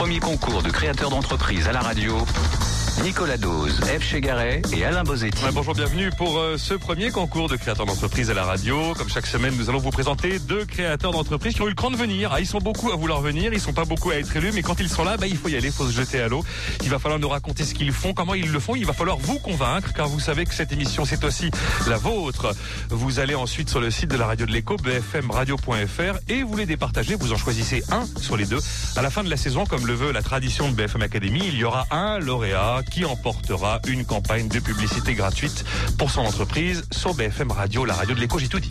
premier concours de créateurs d'entreprise à la radio. Nicolas Dose, F. Chegaray et Alain Bozetti. Bonjour, bienvenue pour euh, ce premier concours de créateurs d'entreprise à la radio. Comme chaque semaine, nous allons vous présenter deux créateurs d'entreprise qui ont eu le cran de venir. Ah, ils sont beaucoup à vouloir venir, ils sont pas beaucoup à être élus, mais quand ils sont là, bah, il faut y aller, il faut se jeter à l'eau. Il va falloir nous raconter ce qu'ils font, comment ils le font. Il va falloir vous convaincre, car vous savez que cette émission, c'est aussi la vôtre. Vous allez ensuite sur le site de la radio de l'écho, bfmradio.fr, et vous les départagez. Vous en choisissez un sur les deux. À la fin de la saison, comme le veut la tradition de BFM Academy, il y aura un lauréat qui emportera une campagne de publicité gratuite pour son entreprise sur BFM Radio, la radio de l'écho, j'ai tout dit.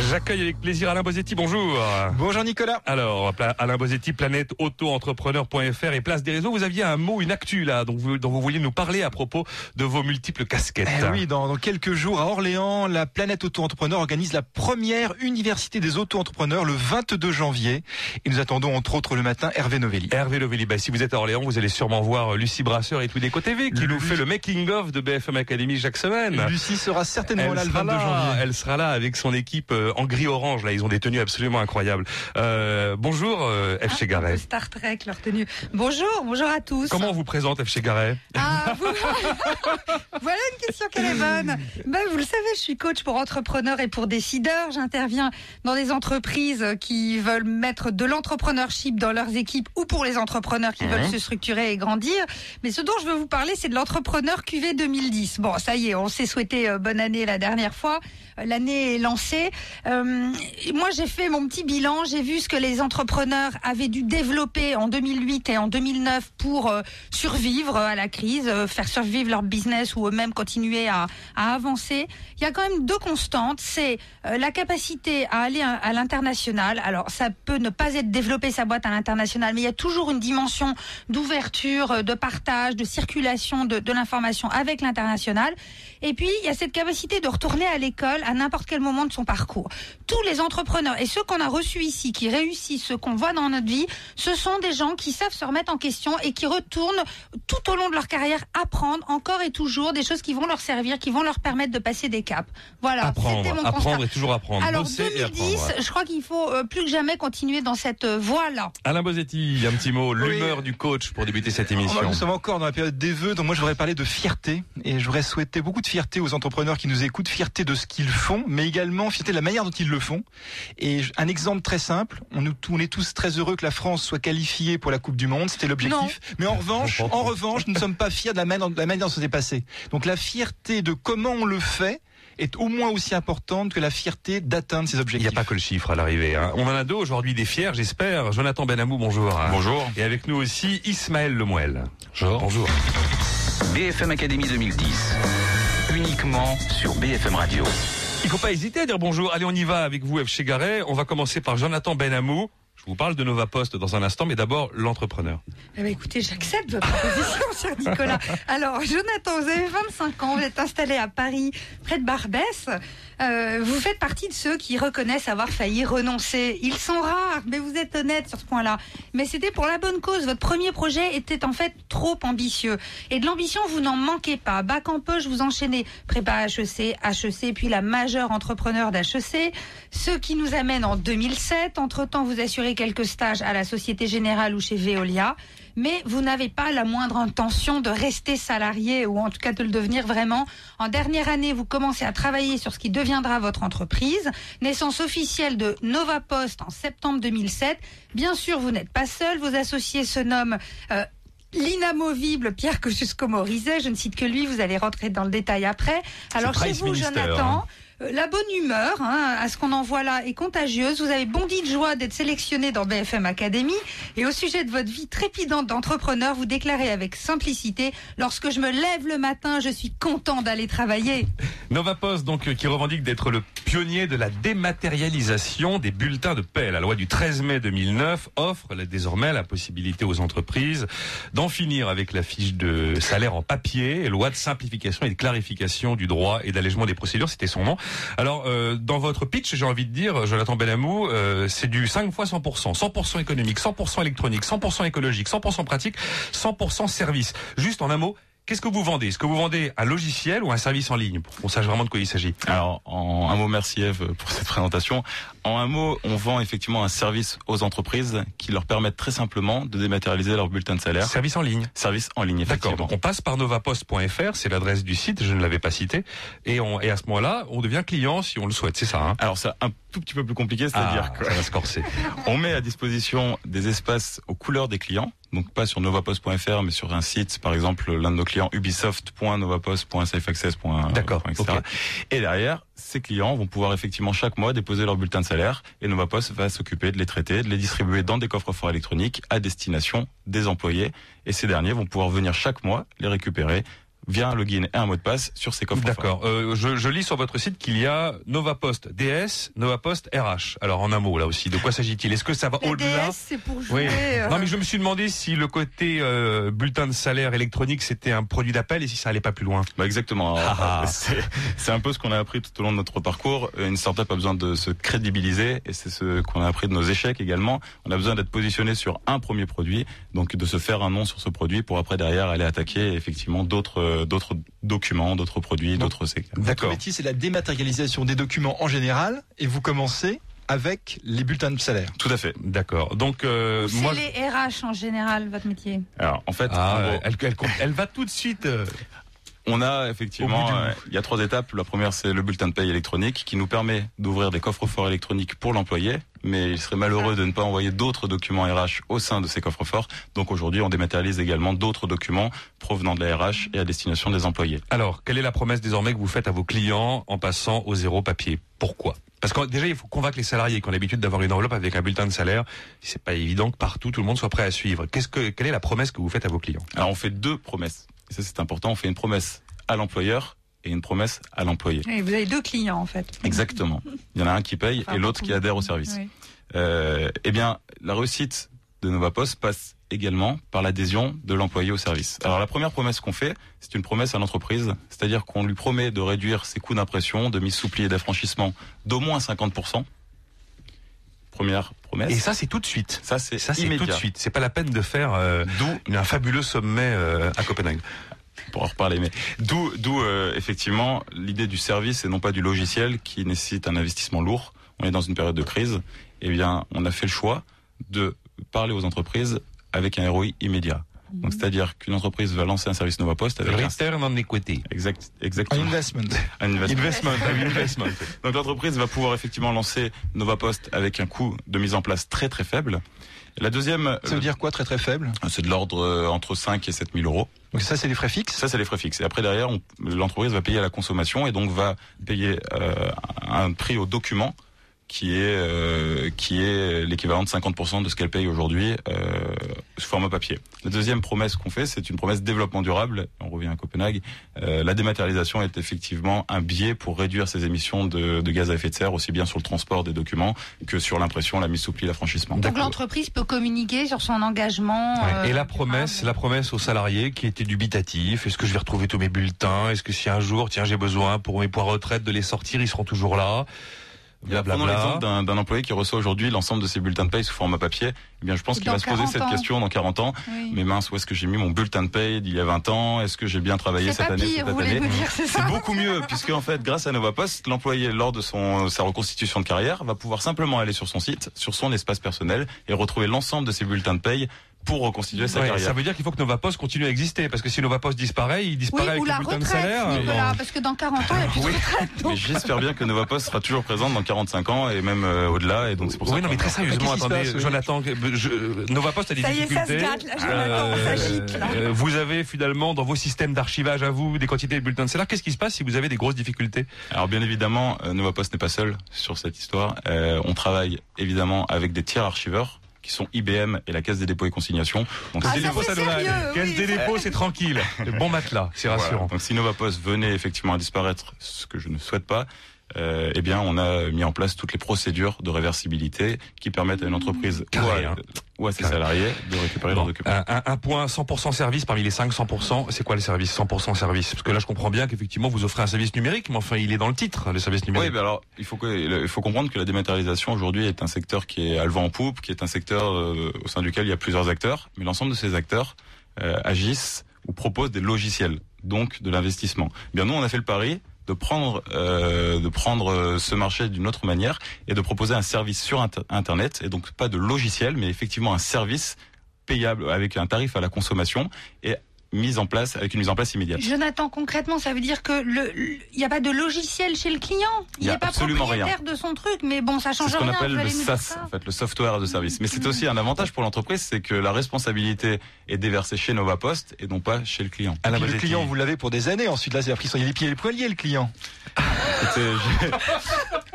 J'accueille avec plaisir Alain Bozetti, bonjour. Bonjour Nicolas. Alors, Alain Bozetti, planète auto-entrepreneur.fr et place des réseaux. Vous aviez un mot, une actu là, dont vous, dont vous vouliez nous parler à propos de vos multiples casquettes. Eh oui, dans, dans, quelques jours à Orléans, la planète auto-entrepreneur organise la première université des auto-entrepreneurs le 22 janvier. Et nous attendons entre autres le matin Hervé Novelli. Hervé Novelli, bah, si vous êtes à Orléans, vous allez sûrement voir Lucie Brasseur et tout Déco TV qui nous fait le making-of de BFM Academy chaque semaine. Lucie sera certainement Elle là le sera 22 là, janvier. Elle sera là avec son équipe euh, en gris orange là ils ont des tenues absolument incroyables. Euh, bonjour euh, F. Ah, Chegaray peu Star Trek leur tenue. Bonjour bonjour à tous. Comment on vous présente F. Chegaray ah, vous... voilà une question qu'elle est bonne. Ben, vous le savez je suis coach pour entrepreneurs et pour décideurs. J'interviens dans des entreprises qui veulent mettre de l'entrepreneurship dans leurs équipes ou pour les entrepreneurs qui Mhm. veulent se structurer et grandir. Mais ce dont je veux vous parler c'est de l'entrepreneur QV 2010 bon ça y est on s'est souhaité euh, bonne année la dernière fois. Euh, l'année est lancée euh, moi, j'ai fait mon petit bilan. J'ai vu ce que les entrepreneurs avaient dû développer en 2008 et en 2009 pour euh, survivre à la crise, euh, faire survivre leur business ou eux-mêmes continuer à, avancer. Il y a quand même deux constantes. C'est la capacité à aller à, l'international. Alors, ça peut ne pas être développer sa boîte à l'international, mais il y a toujours une dimension d'ouverture, de partage, de circulation de l'information avec l'international. Et puis, il y a cette capacité de retourner à l'école à n'importe quel moment de son parcours. Tous les entrepreneurs et ceux qu'on a reçus ici, qui réussissent, ceux qu'on voit dans notre vie, ce sont des gens qui savent se remettre en question et qui retournent tout au long de leur carrière apprendre encore et toujours des choses qui vont leur servir, qui vont leur permettre de passer des caps. Voilà, c'était apprendre mon apprendre constat. et toujours apprendre Alors bosser et 2010, apprendre je crois qu'il faut euh, plus que jamais continuer dans cette euh, voie-là. Alain Bozetti un petit mot l'humeur du coach pour débuter cette Oh, bah, émission Nous sommes encore dans la période des vœux, donc moi je voudrais parler de fierté et je voudrais souhaiter beaucoup de fierté aux entrepreneurs qui nous écoutent, fierté de ce qu'ils font, mais également fierté de la manière dont ils le font. Et un exemple très simple, on, nous, on est tous très heureux que la France soit qualifiée pour la Coupe du Monde, c'était l'objectif. Mais en revanche, en revanche, nous ne sommes pas fiers de la manière, de la manière dont ça s'est passé. Donc la fierté de comment on le fait est au moins aussi importante que la fierté d'atteindre ses il n'y objectifs. a pas que le chiffre à l'arrivée. Hein. On en a deux aujourd'hui, des fiers, j'espère. Jonathan Benamou, bonjour. Bonjour. Et avec nous aussi Ismaël Lemoel. Bonjour. Bonjour. BFM Academy 2010. Uniquement sur BFM Radio. Il faut pas hésiter à dire bonjour. Allez, on y va avec vous, F. Chegaray. On va commencer par Jonathan Benamou. Je vous parle de Nova Post dans un instant, mais d'abord l'entrepreneur. Eh ben, écoutez, j'accepte votre proposition, cher Nicolas. Alors, Jonathan, vous avez 25 ans, vous êtes installé à Paris, près de Barbès. Euh, vous faites partie de ceux qui reconnaissent avoir failli renoncer. Ils sont rares, mais vous êtes honnête sur ce point-là. Mais c'était pour la bonne cause. Votre premier projet était en fait trop ambitieux. Et de l'ambition, vous n'en manquez pas. Bac en poche, vous enchaînez prépa HEC, HEC, puis la majeure entrepreneur d'HEC. Ce qui nous amène en 2007. Entre-temps, vous assurez quelques stages à la Société Générale ou chez Veolia mais vous n'avez pas la moindre intention de rester salarié ou en tout cas de le devenir vraiment. En dernière année, vous commencez à travailler sur ce qui deviendra votre entreprise. Naissance officielle de Nova Post en septembre 2007. Bien sûr, vous n'êtes pas seul. Vos associés se nomment euh, L'inamovible Pierre Kosciusko-Morizet, je ne cite que lui, vous allez rentrer dans le détail après. Alors chez vous, Minister, Jonathan, hein. Euh, la bonne humeur, hein, à ce qu'on en voit là, est contagieuse. Vous avez bondi de joie d'être sélectionné dans BFM Academy. Et au sujet de votre vie trépidante d'entrepreneur, vous déclarez avec simplicité Lorsque je me lève le matin, je suis content d'aller travailler. Nova Post, donc, qui revendique d'être le pionnier de la dématérialisation des bulletins de paie. La loi du 13 mai 2009 offre désormais la possibilité aux entreprises d'en finir avec la fiche de salaire en papier, loi de simplification et de clarification du droit et d'allègement des procédures, c'était son nom. Alors, euh, dans votre pitch, j'ai envie de dire, Jonathan Benamou, euh, c'est du 5 fois 100%, 100% économique, 100% électronique, 100% écologique, 100% pratique, 100% service. Juste en un mot, Qu'est-ce que vous vendez? Est-ce que vous vendez un logiciel ou un service en ligne pour qu'on sache vraiment de quoi il s'agit? Alors, en un mot, merci Eve pour cette présentation. En un mot, on vend effectivement un service aux entreprises qui leur permettent très simplement de dématérialiser leur bulletin de salaire. Service en ligne. Service en ligne, D'accord. effectivement. Donc on passe par novapost.fr, c'est l'adresse du site, je ne l'avais pas cité, et, on, et à ce moment-là, on devient client si on le souhaite, c'est ça. Hein? Alors, c'est un tout petit peu plus compliqué, c'est-à-dire Ah, que corser. on met à disposition des espaces aux couleurs des clients. Donc pas sur novapost.fr, mais sur un site, par exemple, l'un de nos clients, ubisoft.novapost.safeaccess.etc. D'accord, ok. Et derrière, ces clients vont pouvoir effectivement chaque mois déposer leur bulletin de salaire et Novapost va s'occuper de les traiter, de les distribuer dans des coffres forts électroniques à destination des employés. Et ces derniers vont pouvoir venir chaque mois les récupérer via un login et un mot de passe sur ces coffres. D'accord. Euh, je, je lis sur votre site qu'il y a Novapost DS, Novapost RH. Alors en un mot là aussi, de quoi s'agit-il? Est-ce que ça va au-delà? DS, c'est pour Oui. jouer. euh, Non mais je me suis demandé si le côté euh, bulletin de salaire électronique c'était un produit d'appel et si ça allait pas plus loin. Bah exactement. Alors, Ah ah. c'est c'est un peu ce qu'on a appris tout au long de notre parcours. Une startup a besoin de se crédibiliser et c'est ce qu'on a appris de nos échecs également. On a besoin d'être positionné sur un premier produit, donc de se faire un nom sur ce produit pour après derrière aller attaquer effectivement d'autres euh, d'autres documents, d'autres produits, d'autres secteurs. Votre métier, c'est la dématérialisation des documents en général, et vous commencez avec les bulletins de salaire. Tout à fait. D'accord. Donc euh, c'est moi. les RH en général, votre métier? Alors en fait, Ah, en gros, elle, elle, elle va tout de suite. euh, On a effectivement, euh, il y a trois étapes. La première, c'est le bulletin de paye électronique qui nous permet d'ouvrir des coffres forts électroniques pour l'employé. Mais il serait malheureux de ne pas envoyer d'autres documents RH au sein de ces coffres forts. Donc aujourd'hui, on dématérialise également d'autres documents provenant de la RH et à destination des employés. Alors, quelle est la promesse désormais que vous faites à vos clients en passant au zéro papier? Pourquoi? Parce que déjà, il faut convaincre les salariés qui ont l'habitude d'avoir une enveloppe avec un bulletin de salaire. C'est pas évident que partout tout le monde soit prêt à suivre. Qu'est-ce que, quelle est la promesse que vous faites à vos clients? Alors on fait deux promesses. Et ça, c'est important. On fait une promesse à l'employeur et une promesse à l'employé. Et vous avez deux clients en fait. Exactement. Il y en a un qui paye Enfin, et l'autre qui adhère au service. Oui. Euh, eh bien, la réussite de Novapost passe également par l'adhésion de l'employé au service. Alors la première promesse qu'on fait, c'est une promesse à l'entreprise, c'est-à-dire qu'on lui promet de réduire ses coûts d'impression, de mise sous pli et d'affranchissement d'au moins 50%. Première promesse. Et ça, c'est tout de suite. ça, c'est Ça, c'est tout de suite. C'est pas la peine de faire euh, D'où un fabuleux sommet euh, à Copenhague. pour en reparler. Mais d'où, d'où euh, effectivement l'idée du service et non pas du logiciel qui nécessite un investissement lourd. On est dans une période de crise. Eh bien, on a fait le choix de parler aux entreprises avec un ROI immédiat. Donc, c'est-à-dire qu'une entreprise va lancer un service Novapost avec un Return on equity. exact, exactement Investment. un investment. Investment, investment. Donc l'entreprise va pouvoir effectivement lancer Novapost avec un coût de mise en place très très faible. La deuxième, Ça veut dire quoi, très très faible? euh, c'est de l'ordre euh, entre 5 et 7 000 euros. Donc ça, c'est les frais fixes? Ça, c'est les frais fixes. Et après, derrière, l'entreprise va payer à la consommation et donc va payer euh, un prix au document qui est euh, qui est l'équivalent de 50% de ce qu'elle paye aujourd'hui euh, sous format papier. La deuxième promesse qu'on fait, c'est une promesse développement durable. On revient à Copenhague. Euh, la dématérialisation est effectivement un biais pour réduire ses émissions de, de gaz à effet de serre, aussi bien sur le transport des documents que sur l'impression, la mise sous pli, l'affranchissement. Donc l'entreprise peut communiquer sur son engagement. Ouais. euh, Et la promesse, la promesse aux salariés qui était dubitatif. Est-ce que je vais retrouver tous mes bulletins Est-ce que si un jour, tiens, j'ai besoin pour mes points retraite de les sortir, ils seront toujours là? Prenons Blablabla. l'exemple d'un d'un employé qui reçoit aujourd'hui l'ensemble de ses bulletins de paye sous format papier. Eh bien, je pense qu'il va se poser 40 cette ans. question dans 40 ans. Oui. Mais mince, où est-ce que j'ai mis mon bulletin de paye d'il y a 20 ans? Est-ce que j'ai bien travaillé cette pas année, pire, cette vous voulez année me dire, c'est beaucoup mieux, puisque en fait, grâce à Novapost, l'employé, lors de son sa reconstitution de carrière, va pouvoir simplement aller sur son site, sur son espace personnel, et retrouver l'ensemble de ses bulletins de paye pour reconstituer sa Ouais, carrière. ça veut dire qu'il faut que Novapost continue à exister parce que si Novapost disparaît, il Oui, disparaît avec ou le la bulletin de retraite, salaire. Nicolas, Non. parce que dans 40 ans, il n'y a plus de Oui. retraite. J'espère bien que Novapost sera toujours présente dans 45 ans et même euh, au-delà. Et donc c'est pour ça. Oui, non, mais très sérieusement, attendez, passe, oui Jonathan, je- Novapost a des Ça y est, ça se difficultés. gâte, là, Jonathan, ça gicle, là. euh, vous avez finalement dans vos systèmes d'archivage à vous des quantités de bulletins de salaire. Qu'est-ce qui se passe si vous avez des grosses difficultés Alors bien évidemment, euh, Novapost n'est pas seul sur cette histoire. Euh, on travaille évidemment avec des tiers archiveurs qui sont IBM et la Caisse des dépôts et consignations. Donc, Ah. Caisse oui, des dépôts, c'est tranquille. Le bon matelas, c'est Voilà. rassurant. Donc si Novapost venait effectivement à disparaître, ce que je ne souhaite pas, euh, eh bien on a mis en place toutes les procédures de réversibilité qui permettent à une entreprise ou à, hein. ou à ses Carré. salariés de récupérer leurs documents. un, un- point 100% service parmi les 5 100%, c'est quoi le service 100% service? Parce que là, je comprends bien qu'effectivement, vous offrez un service numérique, mais enfin, il est dans le titre, le service Oui, numérique. ben alors il faut que il faut comprendre que la dématérialisation aujourd'hui est un secteur qui est à le vent en poupe, qui est un secteur euh, au sein duquel il y a plusieurs acteurs, mais l'ensemble de ces acteurs euh, agissent ou proposent des logiciels, donc de l'investissement. Bien nous, on a fait le pari de prendre euh, de prendre euh, ce marché d'une autre manière et de proposer un service sur inter- internet et donc pas de logiciel mais effectivement un service payable avec un tarif à la consommation et mise en place avec une mise en place immédiate. Jonathan, concrètement, ça veut dire que il n'y a pas de logiciel chez le client. Il y a n'est pas absolument propriétaire de son truc, mais bon, ça C'est change ce qu'on rien. appelle le SaaS, en fait, le software de service. Mais c'est aussi un avantage pour l'entreprise, c'est que la responsabilité est déversée chez Nova Post et non pas chez le client. Et Alain puis le client, vous l'avez pour des années. Ensuite, là, c'est pris il est les pieds et les poiliers, le client.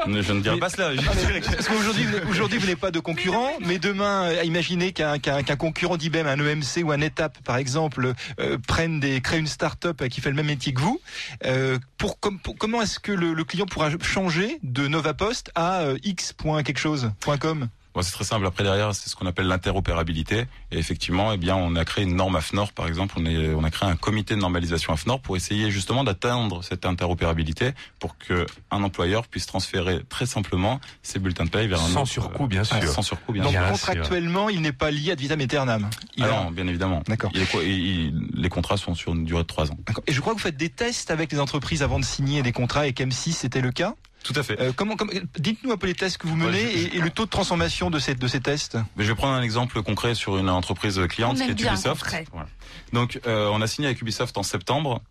Je... ne dirais pas cela. Je Parce qu'aujourd'hui, vous- aujourd'hui, vous n'avez pas de concurrent, mais demain, euh, imaginez qu'un concurrent d'IBM, un EMC ou un ETAP, par exemple, euh, prenne des, crée une start-up qui fait le même métier que vous. Euh, pour, com- pour- comment est-ce que le, le client pourra changer de Nova Post à euh, x. quelque chose .com? Bon, c'est très simple. Après derrière, c'est ce qu'on appelle l'interopérabilité. Et effectivement, eh bien, on a créé une norme AFNOR, par exemple. On, est, on a créé un comité de normalisation AFNOR pour essayer justement d'atteindre cette interopérabilité pour que un employeur puisse transférer très simplement ses bulletins de paye vers un Sans autre, surcoût, bien euh, sûr. Sans surcoût, bien Donc sûr. Bien contractuellement, il n'est pas lié à vitam aeternam. Il Ah a- non, bien évidemment. D'accord. Les contrats sont sur une durée de trois ans. D'accord. Et je crois que vous faites des tests avec les entreprises avant de signer des contrats avec M6, c'était le cas? Tout à fait. Euh, comment, comment- dites-nous un peu les tests que vous menez Ouais, je- et, et le taux de transformation de ces, de ces tests. Mais je vais prendre un exemple concret sur une entreprise cliente On qui est Ubisoft. concret. Voilà. Donc, euh, on a signé avec Ubisoft en septembre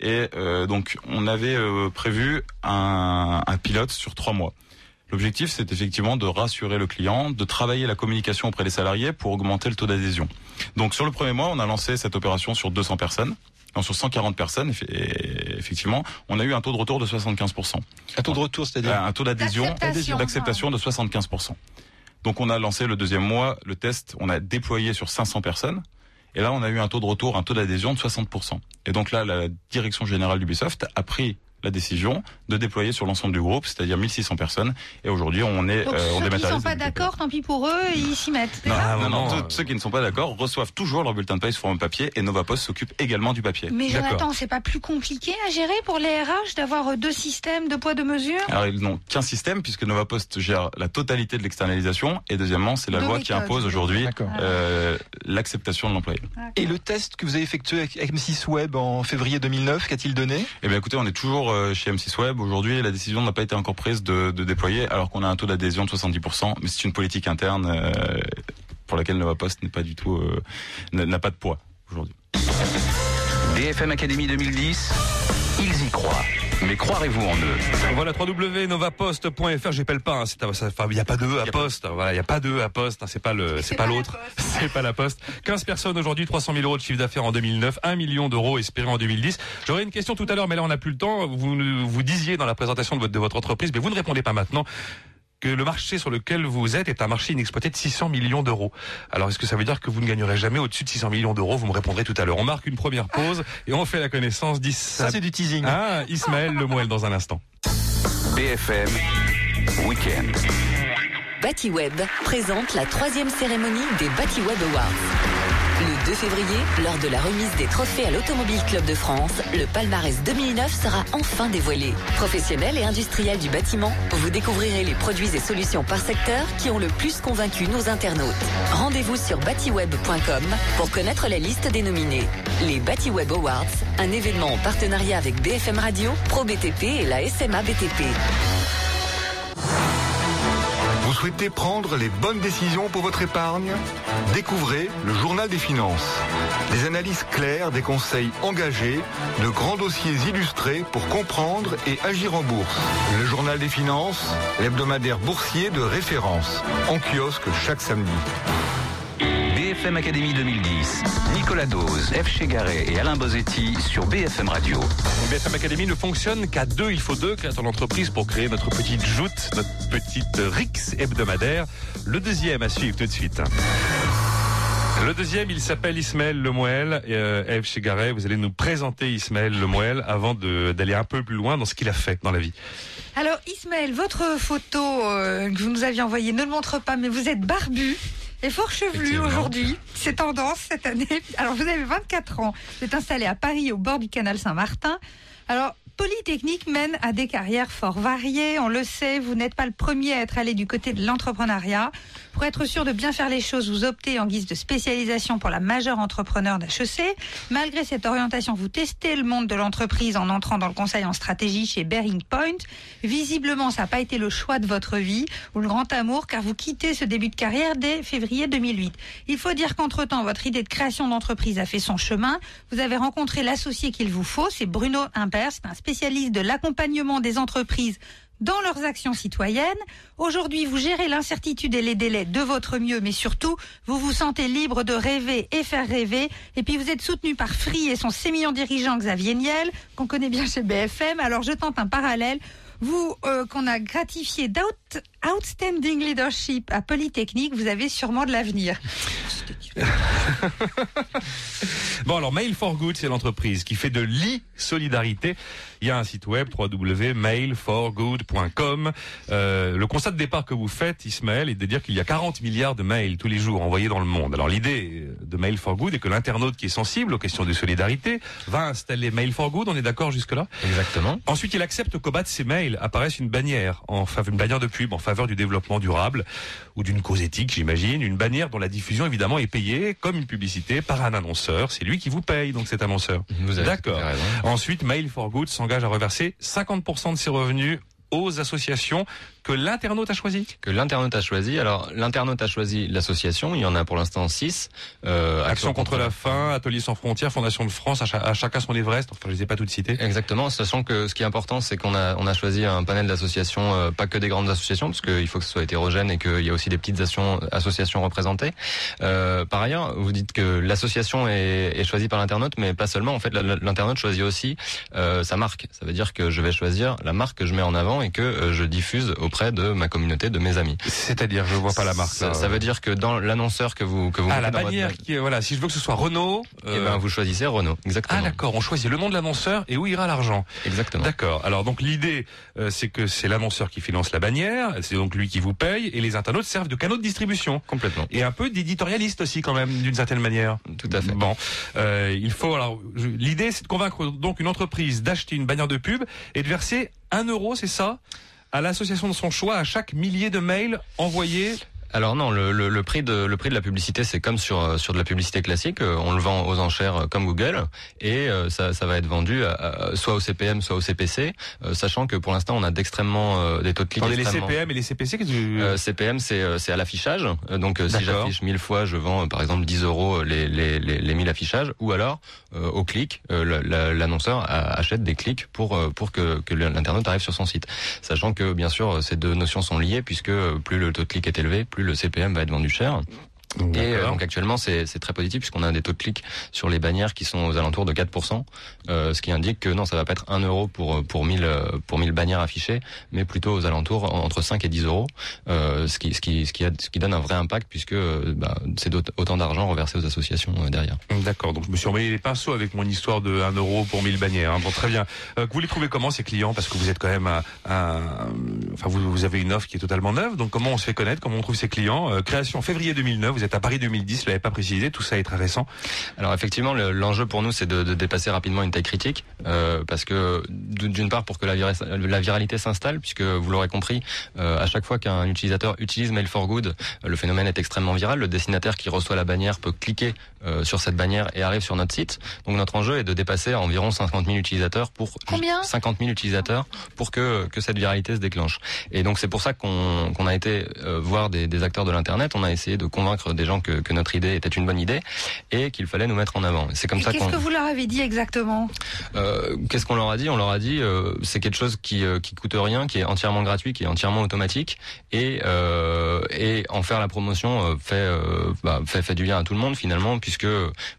et euh, donc on avait euh, prévu un, un pilote sur trois mois. L'objectif, c'est effectivement de rassurer le client, de travailler la communication auprès des salariés pour augmenter le taux d'adhésion. Donc, sur le premier mois, on a lancé cette opération sur 200 personnes. Non, sur 140 personnes, effectivement, on a eu un taux de retour de 75%. Un taux de retour, c'est-à-dire Un taux d'adhésion, D'acceptation. d'acceptation de 75%. Donc on a lancé le deuxième mois, le test, on a déployé sur 500 personnes. Et là, on a eu un taux de retour, un taux d'adhésion de 60%. Et donc là, la direction générale d'Ubisoft a pris la décision de déployer sur l'ensemble du groupe, c'est-à-dire 1600 personnes. Et aujourd'hui, on est, Donc euh, on ceux qui dématérialise sont pas d'accord, tant pis pour eux, ils s'y mettent. Non. Non, non, ceux qui ne sont pas d'accord reçoivent toujours leur bulletin de paye sous forme papier et Nova Post s'occupe également du papier. Mais. Jonathan, c'est pas plus compliqué à gérer pour les RH d'avoir euh, deux systèmes de poids de mesure? Alors ils n'ont qu'un système puisque Nova Post gère la totalité de l'externalisation et deuxièmement c'est la loi qui impose aujourd'hui euh, l'acceptation de l'employé. Et le test que vous avez effectué avec avec M6 Web en février 2009, qu'a-t-il donné? Eh bien écoutez, on est toujours euh, chez M6 Web. Aujourd'hui, la décision n'a pas été encore prise de, déployer alors qu'on a un taux d'adhésion de 70%, mais c'est une politique interne euh, pour laquelle Nova Post n'est pas du tout euh, n'a pas de poids aujourd'hui. BFM Academy 2010, ils y croient. Mais croirez-vous en eux Voilà, www.novapost.fr, j'appelle pas, hein, c'est à- ça- enfin, il n'y a pas de E à poste, voilà, il n'y a pas de E à poste, hein, c'est pas le, c'est pas pas la l'autre, c'est pas la poste. 15 personnes aujourd'hui, 300 000 euros de chiffre d'affaires en 2009, 1 million d'euros espérés en 2010. J'aurais une question tout à l'heure, mais là on n'a plus le temps. Vous, vous disiez dans la présentation de votre, de votre entreprise, mais vous ne répondez pas maintenant que le marché sur lequel vous êtes est un marché inexploité de 600 millions d'euros. Alors est-ce que ça veut dire que vous ne gagnerez jamais au-dessus de 600 millions d'euros? Vous me répondrez tout à l'heure. On marque une première pause et on fait la connaissance d'Is... Ça, c'est du teasing. Ah, Ismaël Lemoel dans un instant. BFM Weekend. BatiWeb présente la troisième cérémonie des BatiWeb Awards. Le 2 février, lors de la remise des trophées à l'Automobile Club de France, le palmarès 2009 sera enfin dévoilé. Professionnels et industriels du bâtiment, vous découvrirez les produits et solutions par secteur qui ont le plus convaincu nos internautes. Rendez-vous sur batiweb.com pour connaître la liste des nominés. Les BatiWeb Awards, un événement en partenariat avec BFM Radio, ProBTP et la SMA BTP. Vous souhaitez prendre les bonnes décisions pour votre épargne Découvrez le Journal des finances. Des analyses claires, des conseils engagés, de grands dossiers illustrés pour comprendre et agir en bourse. Le Journal des finances, l'hebdomadaire boursier de référence, en kiosque chaque samedi. BFM Academy 2010, Nicolas Dose, F. Chegaray et Alain Bosetti sur BFM Radio. BFM Academy ne fonctionne qu'à deux. Il faut deux créateurs d'entreprise pour créer notre petite joute, notre petite Rix hebdomadaire. Le deuxième à suivre tout de suite. Le deuxième, il s'appelle Ismaël Lemoel. Et, euh, Eve Chegaray, vous allez nous présenter Ismaël Lemoel avant d'aller un peu plus loin dans ce qu'il a fait dans la vie. Alors Ismaël, votre photo euh, que vous nous aviez envoyée ne le montre pas, mais vous êtes barbu et fort chevelu aujourd'hui. C'est tendance cette année. Alors vous avez 24 ans. Vous êtes installé à Paris au bord du canal Saint-Martin. Alors Polytechnique mène à des carrières fort variées. On le sait, vous n'êtes pas le premier à être allé du côté de l'entrepreneuriat. Pour être sûr de bien faire les choses, vous optez en guise de spécialisation pour la majeure entrepreneur d'HEC. Malgré cette orientation, vous testez le monde de l'entreprise en entrant dans le conseil en stratégie chez Bearing Point. Visiblement, ça n'a pas été le choix de votre vie ou le grand amour car vous quittez ce début de carrière dès février 2008. Il faut dire qu'entre-temps, votre idée de création d'entreprise a fait son chemin. Vous avez rencontré l'associé qu'il vous faut, c'est Bruno un spécialiste de l'accompagnement des entreprises dans leurs actions citoyennes. Aujourd'hui, vous gérez l'incertitude et les délais de votre mieux, mais surtout, vous vous sentez libre de rêver et faire rêver. Et puis, vous êtes soutenu par Free et son sémillant dirigeant Xavier Niel, qu'on connaît bien chez BFM. Alors, je tente un parallèle. Vous, euh, qu'on a gratifié d'outstanding leadership à Polytechnique, vous avez sûrement de l'avenir. Bon, alors Mail for Good, c'est l'entreprise qui fait de l'e-solidarité. Il y a un site web www.mailforgood.com. Euh, le constat de départ que vous faites, Ismaël, est de dire qu'il y a 40 milliards de mails tous les jours envoyés dans le monde. Alors l'idée de Mail for Good est que l'internaute qui est sensible aux questions de solidarité va installer Mail for Good. On est d'accord jusque-là? Exactement. Ensuite, il accepte qu'au bas de ses mails apparaisse une bannière, en faveur, une bannière de pub en faveur du développement durable ou d'une cause éthique, j'imagine. Une bannière dont la diffusion, évidemment, est payée comme une publicité par un annonceur. C'est lui qui vous paye, donc cet annonceur. D'accord. Ensuite, Mail for Good s'engage à reverser 50% de ses revenus aux associations que l'internaute a choisies. Que l'internaute a choisi. Alors, l'internaute a choisi l'association. Il y en a pour l'instant six. Euh, Action contre la faim, Atelier sans frontières, Fondation de France, à, cha- à chacun son Everest. Enfin, je les ai pas toutes citées. Exactement, sachant que ce qui est important, c'est qu'on a on a choisi un panel d'associations, euh, pas que des grandes associations, parce qu'il faut que ce soit hétérogène et qu'il y a aussi des petites associations, représentées. Euh, par ailleurs, vous dites que l'association est, est choisie par l'internaute, mais pas seulement. En fait, l'internaute choisit aussi euh, sa marque. Ça veut dire que je vais choisir la marque que je mets en avant et que euh, je diffuse auprès de ma communauté, de mes amis. C'est-à-dire, je vois pas la marque. Ça, là. ça veut dire que dans l'annonceur que vous que vous Ah, mettez la votre bannière qui est, voilà, si je veux que ce soit Renault, eh euh, ben vous choisissez Renault. Exactement. ah d'accord, on choisit le nom de l'annonceur et où ira l'argent. Exactement. D'accord. Alors donc l'idée, euh, c'est que c'est l'annonceur qui finance la bannière, c'est donc lui qui vous paye, et les internautes servent de canaux de distribution. Complètement. Et un peu d'éditorialiste aussi quand même, d'une certaine manière. Tout à fait. Bon, euh, il faut alors l'idée, c'est de convaincre donc une entreprise d'acheter une bannière de pub et de verser un euro, c'est ça, à l'association de son choix à chaque millier de mails envoyés. Alors non, le, le, le prix de le prix de la publicité, c'est comme sur euh, sur de la publicité classique, euh, on le vend aux enchères euh, comme Google et ça ça va être vendu à- à- soit au CPM, soit au CPC, sachant que pour l'instant on a d'extrêmement des taux de clics les CPM et les CPC, qu'est-ce que Euh, CPM, c'est c'est à l'affichage. Donc, si j'affiche 1000 fois, je vends par exemple 10 euros les les les, les 1000 affichages. Ou alors euh, au clic, euh, l'annonceur achète des clics pour pour que que l'internaute arrive sur son site. Sachant que bien sûr ces deux notions sont liées puisque plus le taux de clic est élevé, plus le CPM va être vendu cher. Et euh, donc actuellement c'est très positif puisqu'on a des taux de clic sur les bannières qui sont aux alentours de 4%, euh, ce qui indique que non ça va pas être 1 euro pour pour 1000 euh, pour 1000 bannières affichées, mais plutôt aux alentours en- entre 5 et 10 euros, euh, ce qui ce qui ce qui, a- ce qui donne un vrai impact puisque bah, c'est autant d'argent reversé aux associations euh, derrière. D'accord, donc je me suis emmêlé les pinceaux avec mon histoire de 1 euro pour 1000 bannières. hein. Bon, très bien. Euh, vous les trouvez comment ces clients? Parce que vous êtes quand même un, un- enfin vous, vous avez une offre qui est totalement neuve. Donc comment on se fait connaître? Comment on trouve ces clients? Euh, Création février 2009. Vous êtes à Paris 2010. Je l'avais pas précisé. Tout ça est très récent. Alors effectivement, le- l'enjeu pour nous, c'est de, de dépasser rapidement une taille critique, euh, parce que d'une part pour que la, vira- la viralité s'installe, puisque vous l'aurez compris, euh, à chaque fois qu'un utilisateur utilise Mail for Good, euh, le phénomène est extrêmement viral. Le destinataire qui reçoit la bannière peut cliquer euh, sur cette bannière et arrive sur notre site. Donc notre enjeu est de dépasser à environ 50 000 utilisateurs pour Combien? 50 000 utilisateurs pour que que cette viralité se déclenche. Et donc c'est pour ça qu'on qu'on a été euh, voir des, des acteurs de l'internet. On a essayé de convaincre des gens que, que notre idée était une bonne idée et qu'il fallait nous mettre en avant. C'est comme Et ça Qu'est-ce que vous leur avez dit exactement? Euh, Qu'est-ce qu'on leur a dit? On leur a dit euh, c'est quelque chose qui euh, qui coûte rien, qui est entièrement gratuit, qui est entièrement automatique et euh, et en faire la promotion euh, fait, euh, bah, fait fait du bien à tout le monde finalement puisque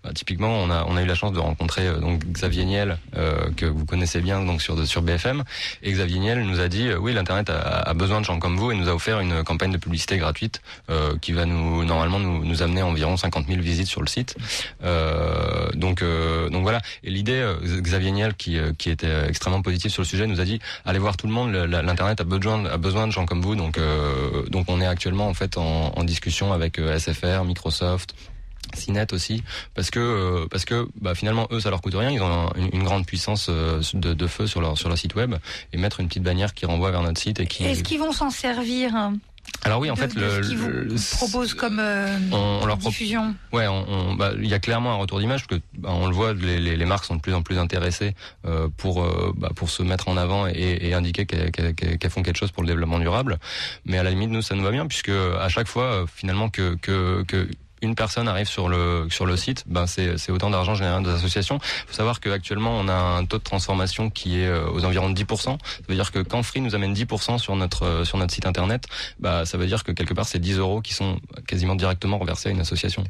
bah, typiquement on a on a eu la chance de rencontrer donc Xavier Niel euh, que vous connaissez bien donc sur sur BFM et Xavier Niel nous a dit oui l'internet a, a besoin de gens comme vous et nous a offert une campagne de publicité gratuite euh, qui va nous normalement nous, nous environ 50 000 visites sur le site. Euh, donc euh, donc voilà. Et l'idée, euh, Xavier Niel qui euh, qui était extrêmement positif sur le sujet, nous a dit allez voir tout le monde. L'internet a besoin a besoin de gens comme vous. Donc euh, donc on est actuellement en fait en, discussion avec euh, SFR, Microsoft. Cinet aussi parce que parce que bah, finalement eux ça leur coûte rien ils ont un- une, grande puissance de, de feu sur leur sur leur site web et mettre une petite bannière qui renvoie vers notre site et qui Est-ce qu'ils vont s'en servir hein, alors oui en de, fait le, ce vous le- proposent comme euh, on, on leur propose diffusion Ouais, on, on- bah, il y a clairement un retour d'image parce que bah, on le voit, les, les, les marques sont de plus en plus intéressées euh, pour euh, bah, pour se mettre en avant et, et indiquer qu'elles font quelque chose pour le développement durable. Mais à la limite, nous, ça nous va bien puisque à chaque fois, euh, finalement, que que, que une personne arrive sur le sur le site, ben c'est autant d'argent généré les associations. Il faut savoir qu'actuellement on a un taux de transformation qui est euh, aux environs de 10%. Ça veut dire que quand Free nous amène 10% sur notre euh, sur notre site internet, bah ça veut dire que quelque part c'est 10 euros qui sont quasiment directement reversés à une association.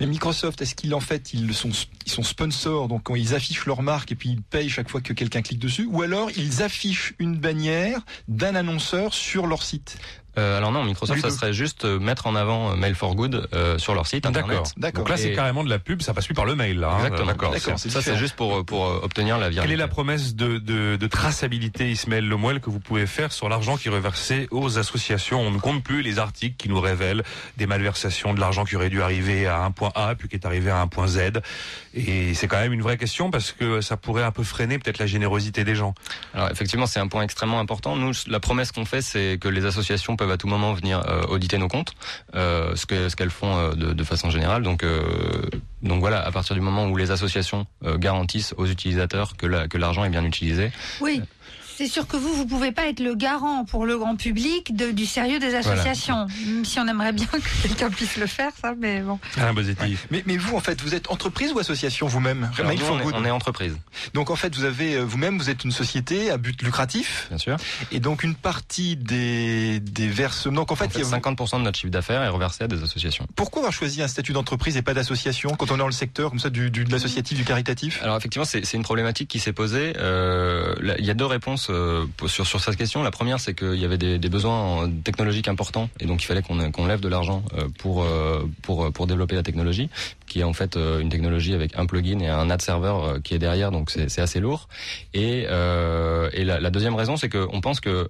Mais Microsoft, est-ce qu'ils en fait ils sont ils sont sponsors donc quand ils affichent leur marque et puis ils payent chaque fois que quelqu'un clique dessus ou alors ils affichent une bannière d'un annonceur sur leur site? Euh, alors non, Microsoft, ça serait juste euh, mettre en avant euh, Mail for Good euh, sur leur site internet. D'accord. D'accord. Donc là, c'est carrément de la pub, ça passe plus par le mail, là. hein. Exactement. D'accord. D'accord, Ça, c'est juste pour pour euh, obtenir la Quelle viralité. est la promesse de, de, de traçabilité, Ismaël Lemoel, que vous pouvez faire sur l'argent qui est reversé aux associations? On ne compte plus les articles qui nous révèlent des malversations, de l'argent qui aurait dû arriver à un point A, puis qui est arrivé à un point Z. Et c'est quand même une vraie question parce que ça pourrait un peu freiner peut-être la générosité des gens. Alors effectivement, c'est un point extrêmement important. Nous, la promesse qu'on fait, c'est que les associations peuvent à tout moment venir euh, auditer nos comptes, euh, ce que ce qu'elles font euh, de, de façon générale. Donc donc voilà, à partir du moment où les associations garantissent aux utilisateurs que la, que l'argent est bien utilisé, Oui. C'est sûr que vous, vous pouvez pas être le garant pour le grand public de- du sérieux des associations. Même si on aimerait bien que quelqu'un puisse le faire, ça, mais bon. Alain Bosetti. mais, mais vous en fait vous êtes entreprise ou association vous-même? On, on est entreprise, Donc en fait vous avez euh, vous-même vous êtes une société à but lucratif bien sûr. et donc une partie des des versements donc en fait, En fait, il y a- 50% de notre chiffre d'affaires est reversé à des associations. pourquoi avoir choisi un statut d'entreprise et pas d'association quand on est dans le secteur comme ça du, du de l'associatif du caritatif? Alors effectivement, c'est c'est une problématique qui s'est posée. Euh, il y a deux réponses euh, sur sur cette question. La première, c'est qu'il y avait des, des besoins technologiques importants et donc il fallait qu'on qu'on lève de l'argent euh, pour euh, pour pour développer la technologie, qui est en fait euh, une technologie avec un plugin et un ad server euh, qui est derrière, donc c'est c'est assez lourd. Et euh, et la, la deuxième raison, c'est qu'on pense que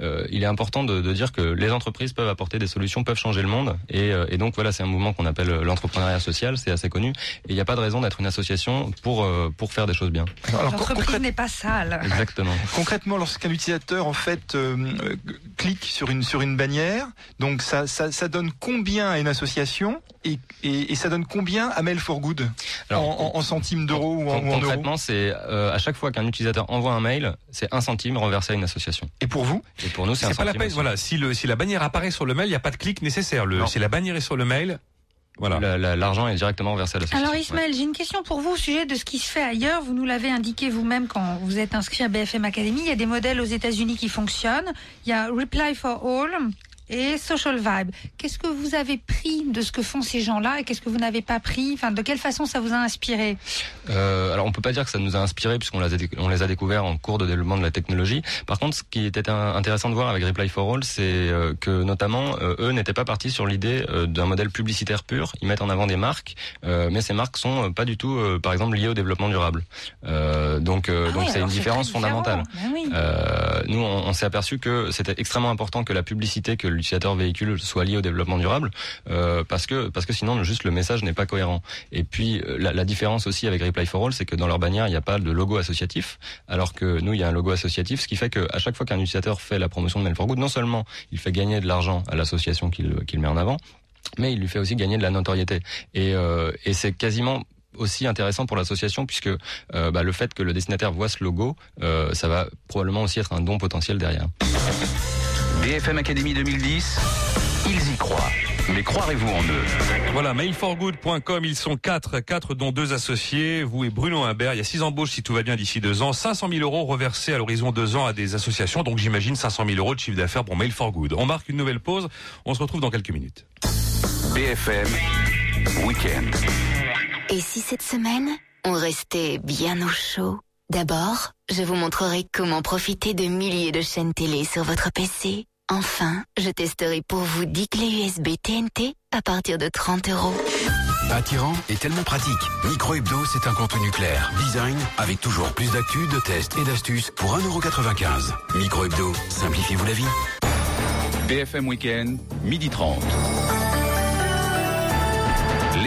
euh, il est important de, de dire que les entreprises peuvent apporter des solutions, peuvent changer le monde. Et, euh, et donc voilà, c'est un mouvement qu'on appelle l'entrepreneuriat social, c'est assez connu. Et il n'y a pas de raison d'être une association pour euh, pour faire des choses bien. L'entreprise n'est pas sale. Exactement. Concrètement, lorsqu'un utilisateur en fait euh, euh, clique sur une sur une bannière, donc ça ça, ça donne combien à une association et, et, et ça donne combien à Mail for Good Alors, en, en- en centimes d'euros ou, en, Con- ou en euros concrètement, c'est euh, à chaque fois qu'un utilisateur envoie un mail, c'est un centime renversé à une association. Et pour vous Et pour nous, c'est un pas la centime. peine. aussi. Voilà, si le si la bannière apparaît sur le mail, il n'y a pas de clic nécessaire. Le, si la bannière est sur le mail, voilà. La- la- L'argent est directement reversé à l'association. Alors Ouais. Ismaël, j'ai une question pour vous au sujet de ce qui se fait ailleurs. Vous nous l'avez indiqué vous-même quand vous êtes inscrit à BFM Academy. Il y a des modèles aux États-Unis qui fonctionnent. Il y a Reply for All et Social Vibe. Qu'est-ce que vous avez pris de ce que font ces gens-là et qu'est-ce que vous n'avez pas pris? Enfin, de quelle façon ça vous a inspiré? Euh, alors on peut pas dire que ça nous a inspiré puisqu'on les a, déc- on les a découverts en cours de développement de la technologie. Par contre, ce qui était intéressant de voir avec Reply for All, c'est euh, que notamment euh, eux n'étaient pas partis sur l'idée d'un modèle publicitaire pur. Ils mettent en avant des marques, mais ces marques sont pas du tout, par exemple, liées au développement durable. Euh, donc Ah donc c'est une différence fondamentale. Ben oui. Euh, nous, on, on s'est aperçu que c'était extrêmement important que la publicité que l'utilisateur véhicule soit liée au développement durable, euh, parce que parce que sinon juste le message n'est pas cohérent. Et puis euh, la, différence aussi avec Reply for All, c'est que dans leur bannière il n'y a pas de logo associatif, alors que nous il y a un logo associatif, ce qui fait que à chaque fois qu'un utilisateur fait la promotion de Mail for Good, non seulement il fait gagner de l'argent à l'association qu'il met en avant, mais il lui fait aussi gagner de la notoriété. Et, euh, c'est quasiment aussi intéressant pour l'association puisque bah, le fait que le destinataire voit ce logo, ça va probablement aussi être un don potentiel derrière. BFM Academy 2010, ils y croient. Mais croirez-vous en eux? Voilà, mailforgood.com, ils sont quatre, quatre dont deux associés, vous et Bruno Imbert. Il y a six embauches si tout va bien d'ici deux ans. 500 000 euros reversés à l'horizon deux ans à des associations. Donc j'imagine 500 000 euros de chiffre d'affaires pour Mail for Good. On marque une nouvelle pause. On se retrouve dans quelques minutes. BFM Weekend. Et si cette semaine, on restait bien au chaud? D'abord, je vous montrerai comment profiter de milliers de chaînes télé sur votre PC. Enfin, je testerai pour vous 10 clés USB TNT à partir de 30 euros. Attirant et tellement pratique. Micro Hebdo, c'est un contenu clair. Design avec toujours plus d'actu, de tests et d'astuces pour 1,95€. Micro Hebdo, simplifiez-vous la vie. BFM Weekend, midi 30.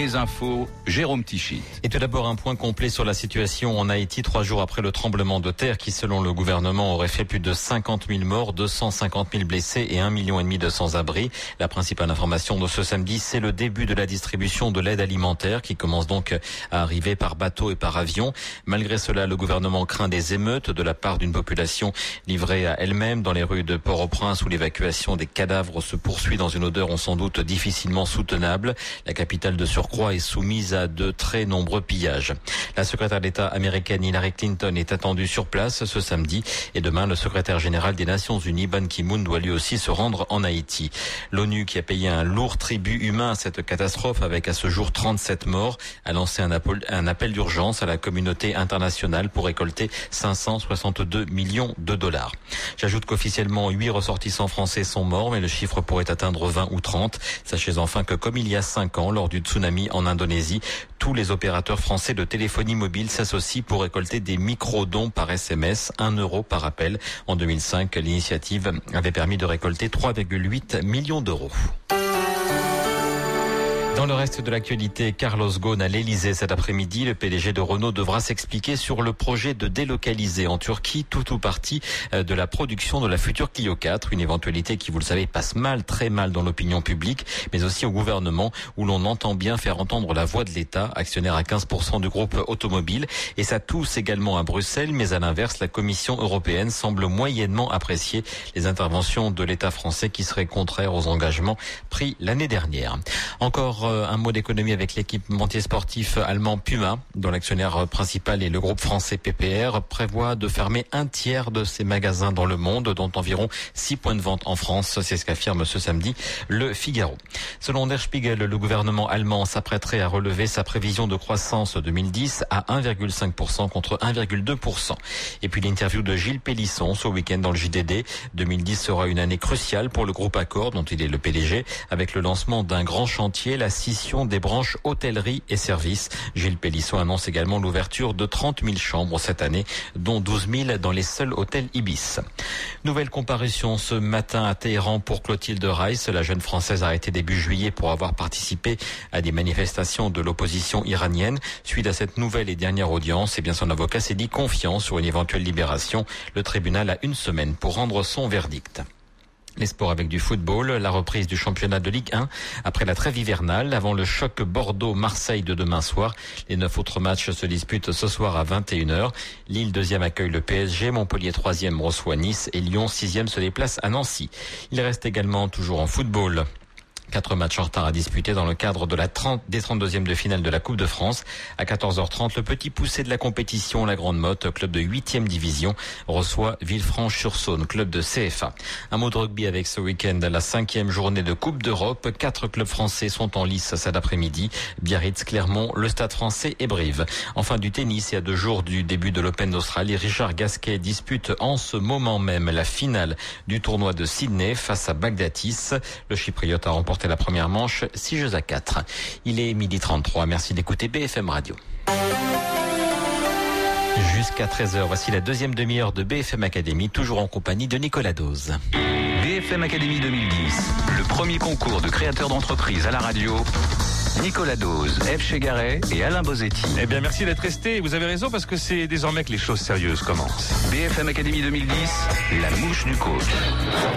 Les infos, Jérôme Tichit. Et tout d'abord un point complet sur la situation en Haïti trois jours après le tremblement de terre qui selon le gouvernement aurait fait plus de 50 000 morts, 250 000 blessés et un million et demi de sans-abri. La principale information de ce samedi, c'est le début de la distribution de l'aide alimentaire qui commence donc à arriver par bateau et par avion. Malgré cela, le gouvernement craint des émeutes de la part d'une population livrée à elle-même dans les rues de Port-au-Prince où l'évacuation des cadavres se poursuit dans une odeur on sans doute difficilement soutenable. La capitale de surcroît est soumise à de très nombreux pillages. La secrétaire d'État américaine Hillary Clinton est attendue sur place ce samedi et demain le secrétaire général des Nations Unies Ban Ki-moon doit lui aussi se rendre en Haïti. L'ONU qui a payé un lourd tribut humain à cette catastrophe avec à ce jour 37 morts a lancé un appel, un appel d'urgence à la communauté internationale pour récolter 562 millions de dollars. J'ajoute qu'officiellement 8 ressortissants français sont morts mais le chiffre pourrait atteindre 20 ou 30. Sachez enfin que comme il y a 5 ans lors du tsunami en Indonésie, tous les opérateurs français de téléphonie mobile s'associent pour récolter des micro-dons par SMS, 1 euro par appel. En 2005, l'initiative avait permis de récolter 3,8 millions d'euros. Dans le reste de l'actualité, Carlos Ghosn à l'Elysée cet après-midi, le PDG de Renault devra s'expliquer sur le projet de délocaliser en Turquie tout ou partie euh, de la production de la future Clio 4, une éventualité qui, vous le savez, passe mal, très mal dans l'opinion publique, mais aussi au gouvernement où l'on entend bien faire entendre la voix de l'État, actionnaire à 15% du groupe automobile, et ça tousse également à Bruxelles, mais à l'inverse, la Commission européenne semble moyennement apprécier les interventions de l'État français qui seraient contraires aux engagements pris l'année dernière. Encore euh, un mot d'économie avec l'équipementier sportif allemand Puma, dont l'actionnaire principal est le groupe français PPR, prévoit de fermer un tiers de ses magasins dans le monde, dont environ 6 points de vente en France. C'est ce qu'affirme ce samedi le Figaro. Selon Der Spiegel, le gouvernement allemand s'apprêterait à relever sa prévision de croissance 2010 à 1,5% contre 1,2%. Et puis l'interview de Gilles Pélisson ce week-end dans le JDD. 2010 sera une année cruciale pour le groupe Accor, dont il est le PDG, avec le lancement d'un grand chantier, scission des branches hôtellerie et services. Gilles Pélisson annonce également l'ouverture de 30 000 chambres cette année, dont 12 000 dans les seuls hôtels Ibis. Nouvelle comparution ce matin à Téhéran pour Clotilde Reiss. La jeune Française arrêtée début juillet pour avoir participé à des manifestations de l'opposition iranienne. Suite à cette nouvelle et dernière audience, eh bien son avocat s'est dit confiant sur une éventuelle libération. Le tribunal a une semaine pour rendre son verdict. Les sports avec du football, la reprise du championnat de Ligue 1 après la trêve hivernale, avant le choc Bordeaux-Marseille de demain soir. Les neuf autres matchs se disputent ce soir à 21h. Lille deuxième accueille le PSG, Montpellier troisième reçoit Nice et Lyon sixième se déplace à Nancy. Il reste également toujours en football. Quatre matchs en retard à disputer dans le cadre de la 30, des 32e de finale de la Coupe de France. À 14h30, le petit poussé de la compétition, la Grande Motte, club de 8e division, reçoit Villefranche-sur-Saône, club de CFA. Un mot de rugby avec ce week-end, la cinquième journée de Coupe d'Europe. Quatre clubs français sont en lice cet après-midi. Biarritz, Clermont, le Stade français et Brive. Enfin du tennis et à deux jours du début de l'Open d'Australie, Richard Gasquet dispute en ce moment même la finale du tournoi de Sydney face à Bagdatis. Le Chypriote a remporté la première manche, 6 jeux à 4. Il est midi 33. Merci d'écouter BFM Radio. Jusqu'à 13h, voici la deuxième demi-heure de BFM Academy, toujours en compagnie de Nicolas Dose. BFM Academy 2010, le premier concours de créateurs d'entreprise à la radio. Nicolas Dose, F. Chegaray et Alain Bozetti. Eh bien, merci d'être resté. Vous avez raison parce que c'est désormais que les choses sérieuses commencent. BFM Academy 2010, la mouche du coach.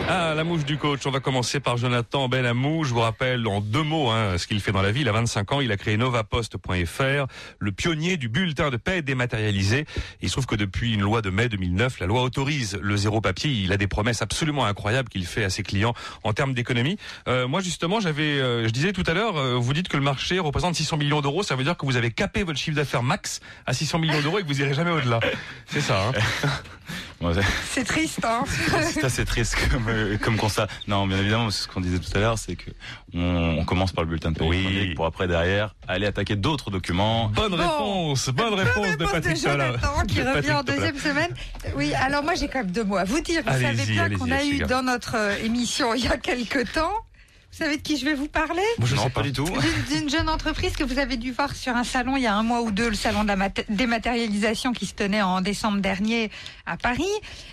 Ah, la mouche du coach. On va commencer par Jonathan Benamou. Je vous rappelle en deux mots hein, ce qu'il fait dans la vie. Il a 25 ans. Il a créé novapost.fr, le pionnier du bulletin de paix dématérialisé. Il se trouve que depuis une loi de mai 2009, la loi autorise le zéro papier. Il a des promesses absolument incroyables qu'il fait à ses clients en termes d'économie. Euh, moi, justement, j'avais, euh, je disais tout à l'heure, euh, vous dites que le marché représente 600 millions d'euros. Ça veut dire que vous avez capé votre chiffre d'affaires max à 600 millions d'euros et que vous irez jamais au-delà. C'est ça. Hein c'est triste, hein C'est assez triste comme, euh, comme constat. Non, bien évidemment, ce qu'on disait tout à l'heure, c'est que on, on, commence par le bulletin de paie oui. pour après derrière aller attaquer d'autres documents. Bonne bon. réponse, bonne réponse de Patrick Jonathan qui revient en deuxième semaine. Oui, alors moi j'ai quand même deux mots à vous dire. Vous savez bien qu'on a eu dans notre émission il y a quelque temps Vous savez de qui je vais vous parler Moi, je non, sais pas du tout. D'une- D'une jeune entreprise que vous avez dû voir sur un salon il y a un mois ou deux, le salon de la mat- dématérialisation qui se tenait en décembre dernier à Paris.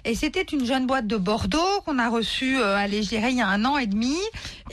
Et c'était une jeune boîte de Bordeaux qu'on a reçue, euh, allez, je dirais, il y a un an et demi,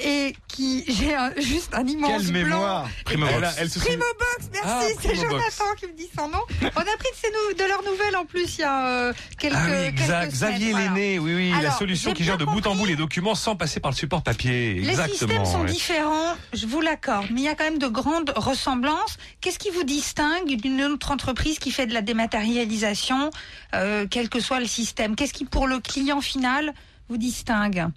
et qui, j'ai un- juste un immense Quelle blanc. mémoire Primobox. Elle, a- elle se Primobox, merci, Ah, c'est Primobox. Jonathan qui me dit son nom. On a pris de, nou- de leurs nouvelles en plus il y a euh, quelques, Ah oui, quelques exact. semaines, Xavier voilà. Lenné, oui, oui, la solution qui gère de bout en bout les documents sans passer par le support papier. Exactement. Systèmes sont ouais. différents, je vous l'accorde, mais il y a quand même de grandes ressemblances. Qu'est-ce qui vous distingue d'une autre entreprise qui fait de la dématérialisation, euh, quel que soit le système? Qu'est-ce qui, pour le client final, vous distingue?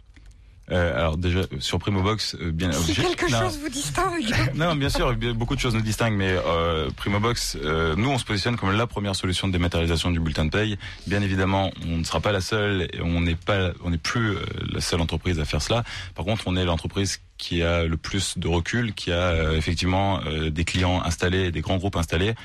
Euh, alors déjà sur Primobox, euh, bien Si quelque non. chose vous distingue. Non, bien sûr, beaucoup de choses nous distinguent, mais euh, Primobox, euh, nous, on se positionne comme la première solution de dématérialisation du bulletin de paye. Bien évidemment, on ne sera pas la seule, et on n'est pas, on n'est plus euh, la seule entreprise à faire cela. Par contre, on est l'entreprise qui a le plus de recul, qui a euh, effectivement euh, des clients installés, des grands groupes installés.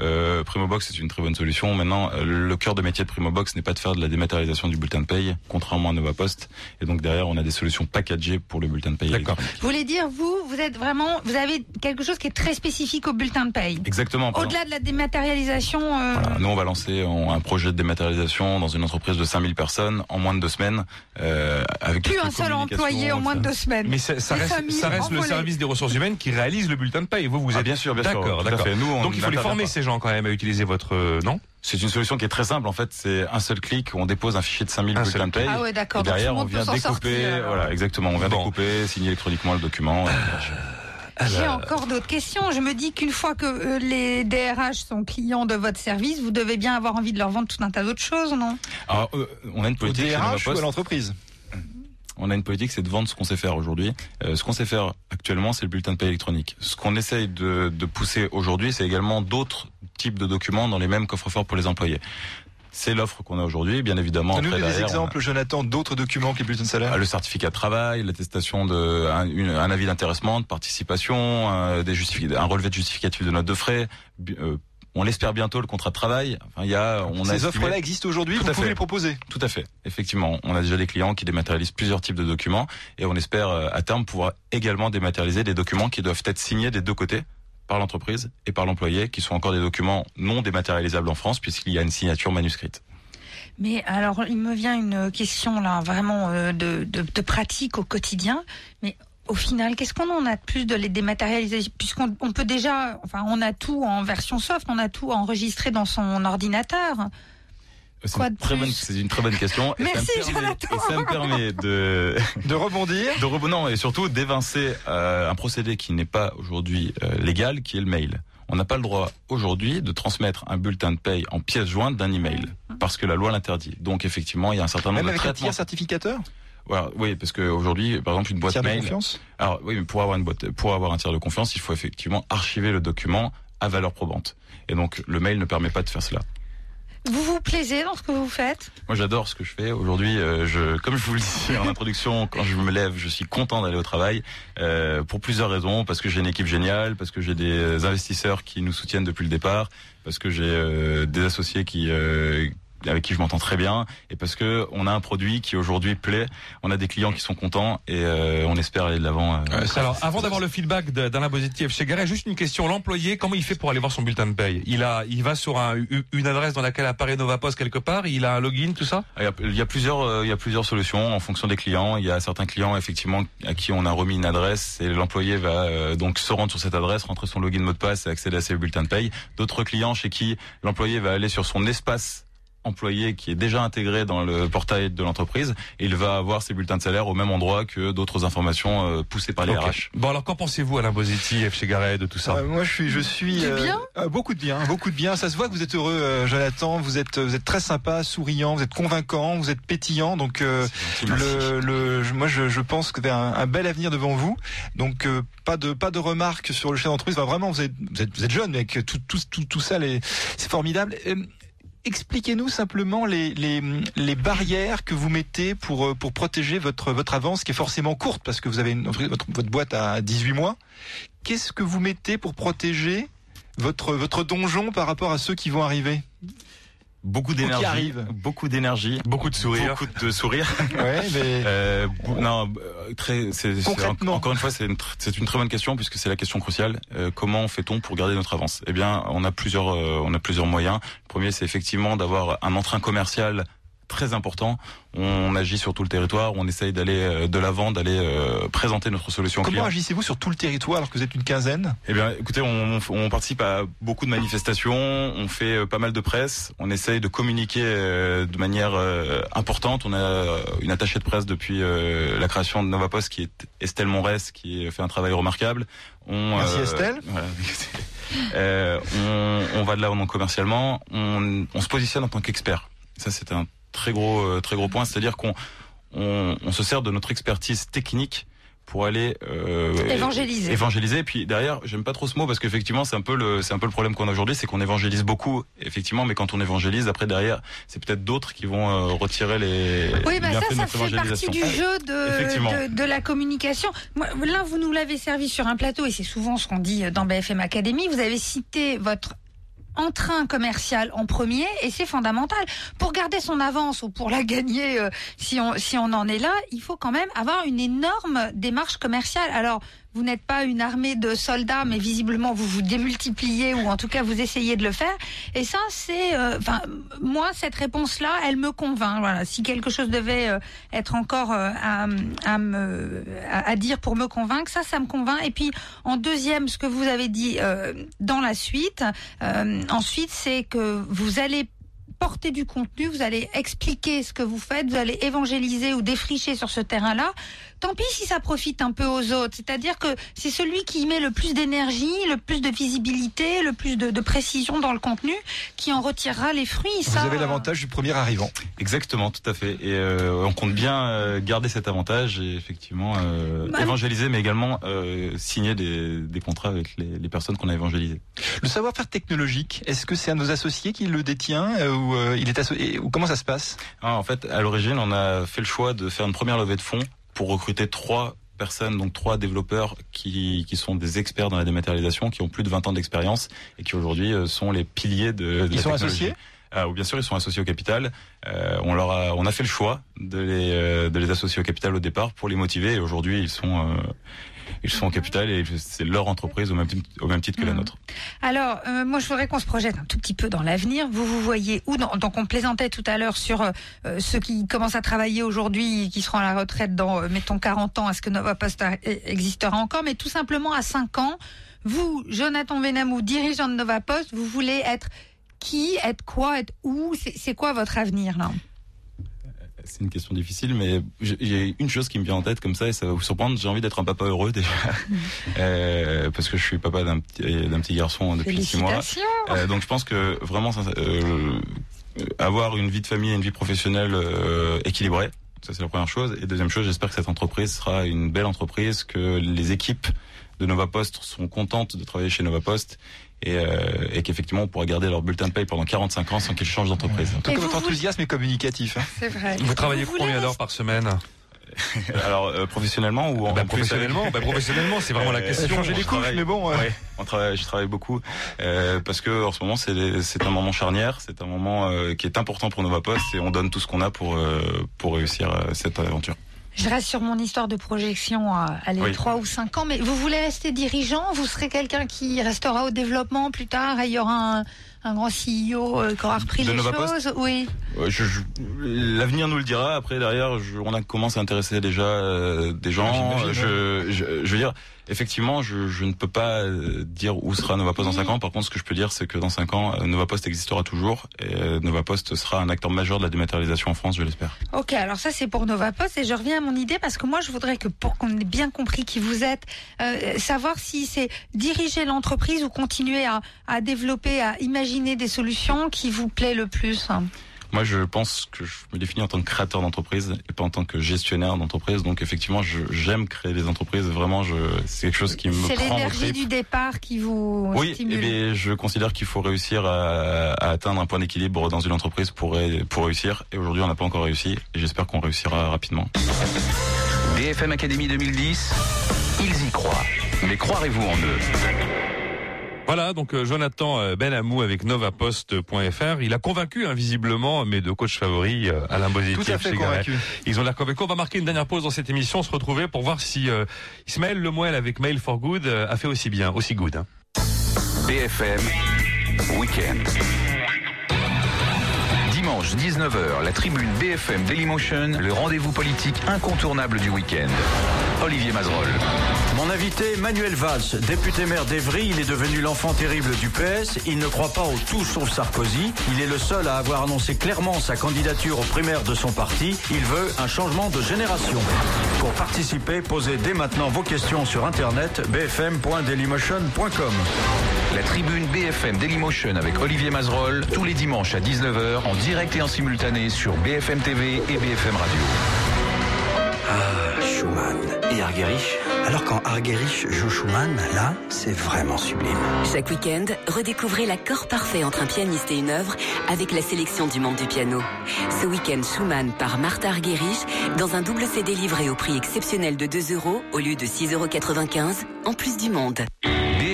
Euh, Primobox est une très bonne solution. Maintenant, euh, le cœur de métier de Primobox n'est pas de faire de la dématérialisation du bulletin de paye, contrairement à Nova Post. Et donc derrière, on a des solutions packagées pour le bulletin de paye. D'accord. Vous voulez dire, vous, vous êtes vraiment, vous avez quelque chose qui est très spécifique au bulletin de paye. Exactement. Au-delà de la dématérialisation, euh, Voilà, nous on va lancer un projet de dématérialisation dans une entreprise de 5000 personnes en moins de deux semaines. Euh, avec plus un seul employé en moins de deux semaines. Mais ça, reste, ça reste le service des ressources humaines qui réalise le bulletin de paye. Vous, vous Ah, êtes bien sûr, bien sûr. D'accord, tout à d'accord. fait. Nous, on Donc il faut les former. Ces gens quand même à utiliser votre euh, non C'est une solution qui est très simple en fait. C'est un seul clic, on dépose un fichier de 5000 Un bulletins de paye. Ah ouais, d'accord. Derrière, on vient découper, sortir, voilà, exactement, on vient Bon. découper, signer électroniquement le document. J'ai encore d'autres questions. Je me dis qu'une fois que euh, les DRH sont clients de votre service, vous devez bien avoir envie de leur vendre tout un tas d'autres choses, non? Alors, euh, on a une politique chez Nova DRH ou à l'entreprise? On a une politique, c'est de vendre ce qu'on sait faire aujourd'hui. Euh, ce qu'on sait faire actuellement, c'est le bulletin de paie électronique. Ce qu'on essaye de, de pousser aujourd'hui, c'est également d'autres types de documents dans les mêmes coffres-forts pour les employés. C'est l'offre qu'on a aujourd'hui, bien évidemment. Après, des derrière, on a- exemples, Jonathan, d'autres documents que les bulletins de salaire Ah, le certificat de travail, l'attestation de un, une- un avis d'intéressement, de participation, un, des justifi- un relevé de justificatif de note de frais. euh, on l'espère bientôt le contrat de travail. Enfin, il y a, on a Ces estimé- offres-là existent aujourd'hui, Tout vous à pouvez fait. les proposer. Tout à fait. Effectivement, on a déjà des clients qui dématérialisent plusieurs types de documents et on espère euh, à terme pouvoir également dématérialiser des documents qui doivent être signés des deux côtés par l'entreprise et par l'employé, qui sont encore des documents non dématérialisables en France puisqu'il y a une signature manuscrite. Mais alors, il me vient une question là, vraiment euh, de, de, de pratique au quotidien. Mais au final, qu'est-ce qu'on en a de plus de les dématérialiser? Puisqu'on on peut déjà, enfin, on a tout en version soft, on a tout enregistré dans son ordinateur. C'est Quoi une, de très plus? bonne, c'est une très bonne question. et ça me Merci, permet-. Et ça me permet de, De rebondir. de rebondir non, et surtout d'évincer euh, un procédé qui n'est pas aujourd'hui euh, légal, qui est le mail. On n'a pas le droit aujourd'hui de transmettre un bulletin de paye en pièce jointe d'un email parce que la loi l'interdit. Donc effectivement, il y a un certain nombre Même de avec un traitements. tiers certificateur? Voilà, oui, parce qu'aujourd'hui, par exemple, une boîte Tiers de mail. confiance Alors oui, mais pour avoir une boîte, pour avoir un tiers de confiance, il faut effectivement archiver le document à valeur probante. Et donc le mail ne permet pas de faire cela. Vous vous plaisez dans ce que vous faites? Moi, j'adore ce que je fais. Aujourd'hui, euh, je, comme je vous le dis en introduction, quand je me lève, je suis content d'aller au travail euh, pour plusieurs raisons. Parce que j'ai une équipe géniale, parce que j'ai des investisseurs qui nous soutiennent depuis le départ, parce que j'ai euh, des associés qui euh, avec qui je m'entends très bien, et parce que on a un produit qui aujourd'hui plaît. On a des clients qui sont contents et euh, on espère aller de l'avant. euh, Alors, avant d'avoir le feedback d'Alain Positif chez Garret, juste une question. L'employé, comment il fait pour aller voir son bulletin de paye? Il a, il va sur un- une adresse dans laquelle apparaît Novapost quelque part? Il a un login, tout ça? Il y a, il y a plusieurs, euh, il y a plusieurs solutions en fonction des clients. Il y a certains clients effectivement à qui on a remis une adresse et l'employé va euh, donc se rendre sur cette adresse, rentrer son login mot de passe et accéder à ses bulletins de paye. D'autres clients chez qui l'employé va aller sur son espace employé qui est déjà intégré dans le portail de l'entreprise il va avoir ses bulletins de salaire au même endroit que d'autres informations euh, poussées par les Ok. RH. Bon, alors qu'en pensez-vous, Alain Positif chez Garret, de tout ça Euh, moi, je suis, je suis Du bien euh, beaucoup de bien, beaucoup de bien. Ça se voit que vous êtes heureux, euh, Jonathan. Vous êtes, vous êtes très sympa, souriant, vous êtes convaincant, vous êtes pétillant. Donc, euh, le, le, moi, je, je pense que vous avez un, un bel avenir devant vous. Donc, euh, pas de, pas de remarques sur le chef d'entreprise. Enfin, vraiment, vous êtes, vous êtes, vous êtes jeune, mais que tout, tout, tout, tout ça, les- c'est formidable. Euh, Expliquez-nous simplement les, les, barrières que vous mettez pour, euh, pour protéger votre, votre avance, qui est forcément courte, parce que vous avez une, votre, votre boîte à 18 mois. Qu'est-ce que vous mettez pour protéger votre, votre donjon par rapport à ceux qui vont arriver? Beaucoup d'énergie, beaucoup d'énergie, Beaucoup de sourires. beaucoup de sourires. Ouais, mais Euh, non, euh, très. Concrètement. encore une fois, c'est une, une très bonne question puisque c'est la question cruciale. Euh, comment fait-on pour garder notre avance? Eh bien, on a plusieurs, euh, on a plusieurs moyens. Le premier, c'est effectivement d'avoir un entrain commercial très important. On agit sur tout le territoire, on essaye d'aller euh, de l'avant, d'aller euh, présenter notre solution comment agissez-vous sur tout le territoire alors que vous êtes une quinzaine? Eh bien, écoutez, on, on participe à beaucoup de manifestations, on fait euh, pas mal de presse, on essaye de communiquer de manière importante. On a une attachée de presse depuis la création de Novapost qui est Estelle Monres, qui fait un travail remarquable. On, Merci, Estelle. voilà. Euh, on, on va de l'avant commercialement, on, on se positionne en tant qu'expert. Ça, c'est un très gros, euh, très gros point, c'est-à-dire qu'on on, on se sert de notre expertise technique pour aller euh, Évangéliser. évangéliser. Et puis derrière, j'aime pas trop ce mot parce qu'effectivement, c'est un peu le, c'est un peu le problème qu'on a aujourd'hui, c'est qu'on évangélise beaucoup, effectivement, mais quand on évangélise, après derrière, c'est peut-être d'autres qui vont euh, retirer les, Oui, les bah ça, ça fait partie du jeu de, de, de la communication. Là, vous nous l'avez servi sur un plateau, et c'est souvent ce qu'on dit dans BFM Academy. Vous avez cité votre entrain commercial en premier et c'est fondamental. Pour garder son avance ou pour la gagner euh, si on si on en est là il faut quand même avoir une énorme démarche commerciale. Alors vous n'êtes pas une armée de soldats mais visiblement vous vous démultipliez ou en tout cas vous essayez de le faire. Et ça c'est euh, enfin moi cette réponse là elle me convainc. Voilà. Si quelque chose devait euh, être encore euh, à, à me à, à dire pour me convaincre ça ça me convainc. Et puis en deuxième ce que vous avez dit euh, dans la suite euh, ensuite, c'est que vous allez porter du contenu, vous allez expliquer ce que vous faites, vous allez évangéliser ou défricher sur ce terrain-là. Tant pis si ça profite un peu aux autres. C'est-à-dire que c'est celui qui y met le plus d'énergie, le plus de visibilité, le plus de, de précision dans le contenu qui en retirera les fruits. Vous Ça, avez l'avantage du premier arrivant. Exactement, tout à fait. Et euh, on compte bien euh, garder cet avantage et effectivement euh, Bah, évangéliser, mais également euh, signer des, des contrats avec les, les personnes qu'on a évangélisées. Le savoir-faire technologique, est-ce que c'est un de nos associés qui le détient euh, ou euh, il est associé ou comment ça se passe? Ah, en fait, à l'origine, on a fait le choix de faire une première levée de fonds pour recruter trois personnes, donc trois développeurs qui, qui sont des experts dans la dématérialisation, qui ont plus de 20 ans d'expérience et qui aujourd'hui euh, sont les piliers de, de Ils la sont technologie. associés? Ah, ou bien sûr, ils sont associés au capital. Euh, on leur a, on a fait le choix de les, euh, de les associer au capital au départ pour les motiver. Et aujourd'hui, ils sont, euh, ils sont au capital et c'est leur entreprise au même, titre- au même titre que la Mhm. nôtre. Alors, euh, moi, je voudrais qu'on se projette un tout petit peu dans l'avenir. Vous vous voyez où dans, Donc, on plaisantait tout à l'heure sur euh, euh, ceux qui commencent à travailler aujourd'hui, qui seront à la retraite dans, euh, mettons, 40 ans. Est-ce que Nova Post a- existera encore Mais tout simplement, à 5 ans, vous, Jonathan Benamou, dirigeant de Nova Post, vous voulez être qui, être quoi, être où? C'est c'est quoi votre avenir, là? C'est une question difficile, mais j'ai- une chose qui me vient en tête comme ça et ça va vous surprendre. J'ai envie d'être un papa heureux déjà, Euh, parce que je suis papa d'un petit, d'un petit garçon depuis six mois. Euh, donc je pense que vraiment euh, avoir une vie de famille et une vie professionnelle euh, équilibrée, ça c'est la première chose. Et deuxième chose, j'espère que cette entreprise sera une belle entreprise, que les équipes de Nova Post sont contentes de travailler chez Nova Post et, euh, et qu'effectivement on pourra garder leur bulletin de paye pendant 45 ans sans qu'ils changent d'entreprise. En tout cas, vous votre enthousiasme est communicatif. hein. C'est vrai. Vous travaillez voulez combien d'heures par semaine? Alors euh, professionnellement ou en bah, en plus, Professionnellement, bah, professionnellement, c'est vraiment la Euh, question. Changer les je couches, mais bon. euh, Ouais, on travaille, je travaille beaucoup euh, parce que en ce moment c'est c'est un moment charnière, c'est un moment euh, qui est important pour Nova Post et on donne tout ce qu'on a pour euh, pour réussir euh, cette aventure. Je reste sur mon histoire de projection à aller Oui. 3 ou 5 ans, mais vous voulez rester dirigeant? Vous serez quelqu'un qui restera au développement plus tard? Et il y aura un, un grand CEO euh, qui aura repris De les Nova choses? Oui. Ouais, je- je- L'avenir nous le dira. Après, derrière, je- on a commencé à intéresser déjà euh, des gens. j'imagine, je, je, je veux dire, effectivement, je, ne peux pas euh, dire où sera Nova Post dans 5 ans. Par contre, ce que je peux dire, c'est que dans 5 ans, euh, Nova Post existera toujours et euh, Nova Post sera un acteur majeur de la dématérialisation en France, je l'espère. Ok, alors ça c'est pour Nova Post et je reviens à mon idée parce que moi je voudrais que pour qu'on ait bien compris qui vous êtes, savoir si c'est diriger l'entreprise ou continuer à, à développer, à imaginer des solutions qui vous plaît le plus. Moi, je pense que je me définis en tant que créateur d'entreprise et pas en tant que gestionnaire d'entreprise. Donc, effectivement, j'aime créer des entreprises. Vraiment, je, c'est quelque chose qui me C'est prend au l'énergie du départ qui vous Oui, stimule. eh bien, je considère qu'il faut réussir à, à atteindre un point d'équilibre dans une entreprise pour, pour réussir. Et aujourd'hui, on n'a pas encore réussi. Et j'espère qu'on réussira rapidement. BFM Academy 2010, ils y croient. Mais croirez-vous en eux? Voilà, donc euh, Jonathan euh, Benamou avec novapost.fr. Il a convaincu hein, visiblement mes deux coachs favoris, euh, Alain à et Chegaray. Ils ont l'air convaincus. On va marquer une dernière pause dans cette émission, se retrouver pour voir si euh, Ismaël Lemoel avec Mail for Good euh, a fait aussi bien, aussi good. hein. BFM Weekend. Dimanche 19h, la tribune BFM Dailymotion, le rendez-vous politique incontournable du week-end. Olivier Mazerolle. Mon invité, Manuel Valls, député maire d'Evry, il est devenu l'enfant terrible du PS. Il ne croit pas au tout sauf Sarkozy. Il est le seul à avoir annoncé clairement sa candidature aux primaires de son parti. Il veut un changement de génération. Pour participer, posez dès maintenant vos questions sur internet bfm.dailymotion.com. La tribune BFM Dailymotion avec Olivier Mazerolle, tous les dimanches à 19h, en direct et en simultané sur BFM TV et BFM Radio. Ah, Schumann et Argerich. Alors quand Argerich joue Schumann, là, c'est vraiment sublime. Chaque week-end, redécouvrez l'accord parfait entre un pianiste et une œuvre avec la sélection du monde du piano. Ce week-end, Schumann par Martha Argerich dans un double CD livré au prix exceptionnel de 2 euros au lieu de 6,95 euros en plus du monde.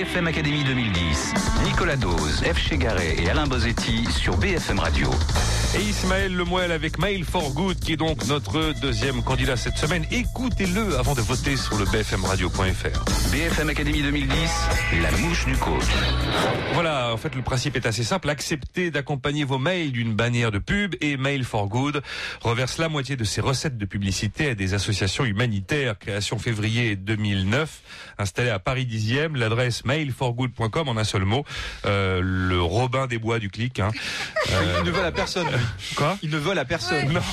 BFM Académie 2010, Nicolas Dose, F. Chegaray et Alain Bosetti sur BFM Radio. Et Ismaël Lemoel avec Mail for Good, qui est donc notre deuxième candidat cette semaine. Écoutez-le avant de voter sur le bfmradio.fr. BFM Académie 2010, la mouche du coach. Voilà, en fait, le principe est assez simple. Acceptez d'accompagner vos mails d'une bannière de pub et Mail for Good reverse la moitié de ses recettes de publicité à des associations humanitaires. Création février 2009, installée à Paris 10e. L'adresse mailforgood.com en un seul mot. Euh, le Robin des Bois du clic. Hein. Il ne vole à personne. lui. Quoi? Il ne vole à personne. Non.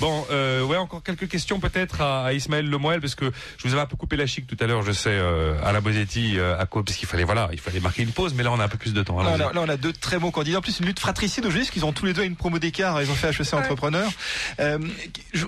Bon, euh, ouais, encore quelques questions peut-être à, à Ismaël Lemoel parce que je vous avais un peu coupé la chic tout à l'heure, je sais, euh, à la Bosetti, euh, à quoi parce qu'il fallait voilà, il fallait marquer une pause, mais là on a un peu plus de temps. Là, on a- là, on a deux très bons candidats. En plus, une lutte fratricide aujourd'hui, parce qu'ils ont tous les deux une promo d'écart. Ils ont fait HEC entrepreneur. Euh,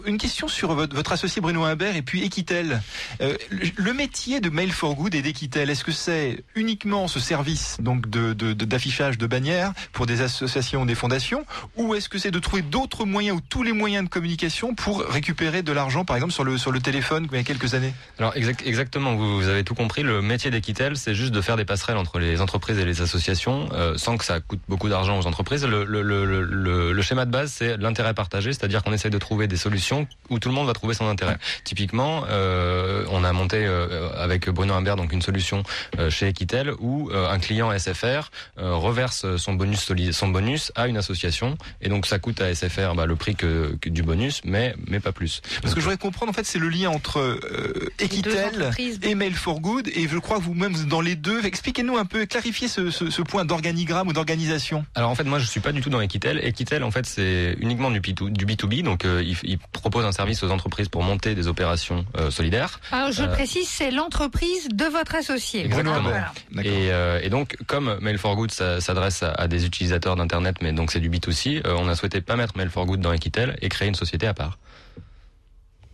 une question sur votre, votre associé Bruno Imbert et puis Equitel. Euh, le, le métier de Mail for Good et d'Equitel, est-ce que c'est uniquement ce service donc d'affichage de, bannières pour des associations, des fondations, ou est-ce que c'est de trouver d'autres moyens ou tous les moyens de communication pour récupérer de l'argent, par exemple sur le sur le téléphone il y a quelques années? Alors exact- exactement, vous, avez tout compris. Le métier d'Equitel, c'est juste de faire des passerelles entre les entreprises et les associations, euh, sans que ça coûte beaucoup d'argent aux entreprises. Le schéma de base, c'est l'intérêt partagé, c'est-à-dire qu'on essaie de trouver des solutions où tout le monde va trouver son intérêt. Typiquement, euh, on a monté euh, avec Bruno Imbert donc une solution euh, chez Equitel où euh, un client SFR euh, reverse son bonus soli- son bonus à une association et donc ça coûte à SFR bah, le prix que, que du bonus, mais mais pas plus. Parce que je voudrais comprendre, en fait, c'est le lien entre euh, Equitel et Mail for Good, et je crois que vous-même, dans les deux. Expliquez-nous un peu, clarifiez ce, ce, ce point d'organigramme ou d'organisation. Alors en fait, moi je suis pas du tout dans Equitel. Equitel, en fait, c'est uniquement du, B2, du B2B, donc euh, il, il propose un service aux entreprises pour monter des opérations euh, solidaires. Alors je Euh, précise, c'est l'entreprise de votre associé. Exactement. Voilà. Et, euh, et donc, comme Mail for Good s'adresse à, à des utilisateurs d'internet, mais donc c'est du B2C, euh, on a souhaité pas mettre Mail for Good dans Equitel et créer une société à part.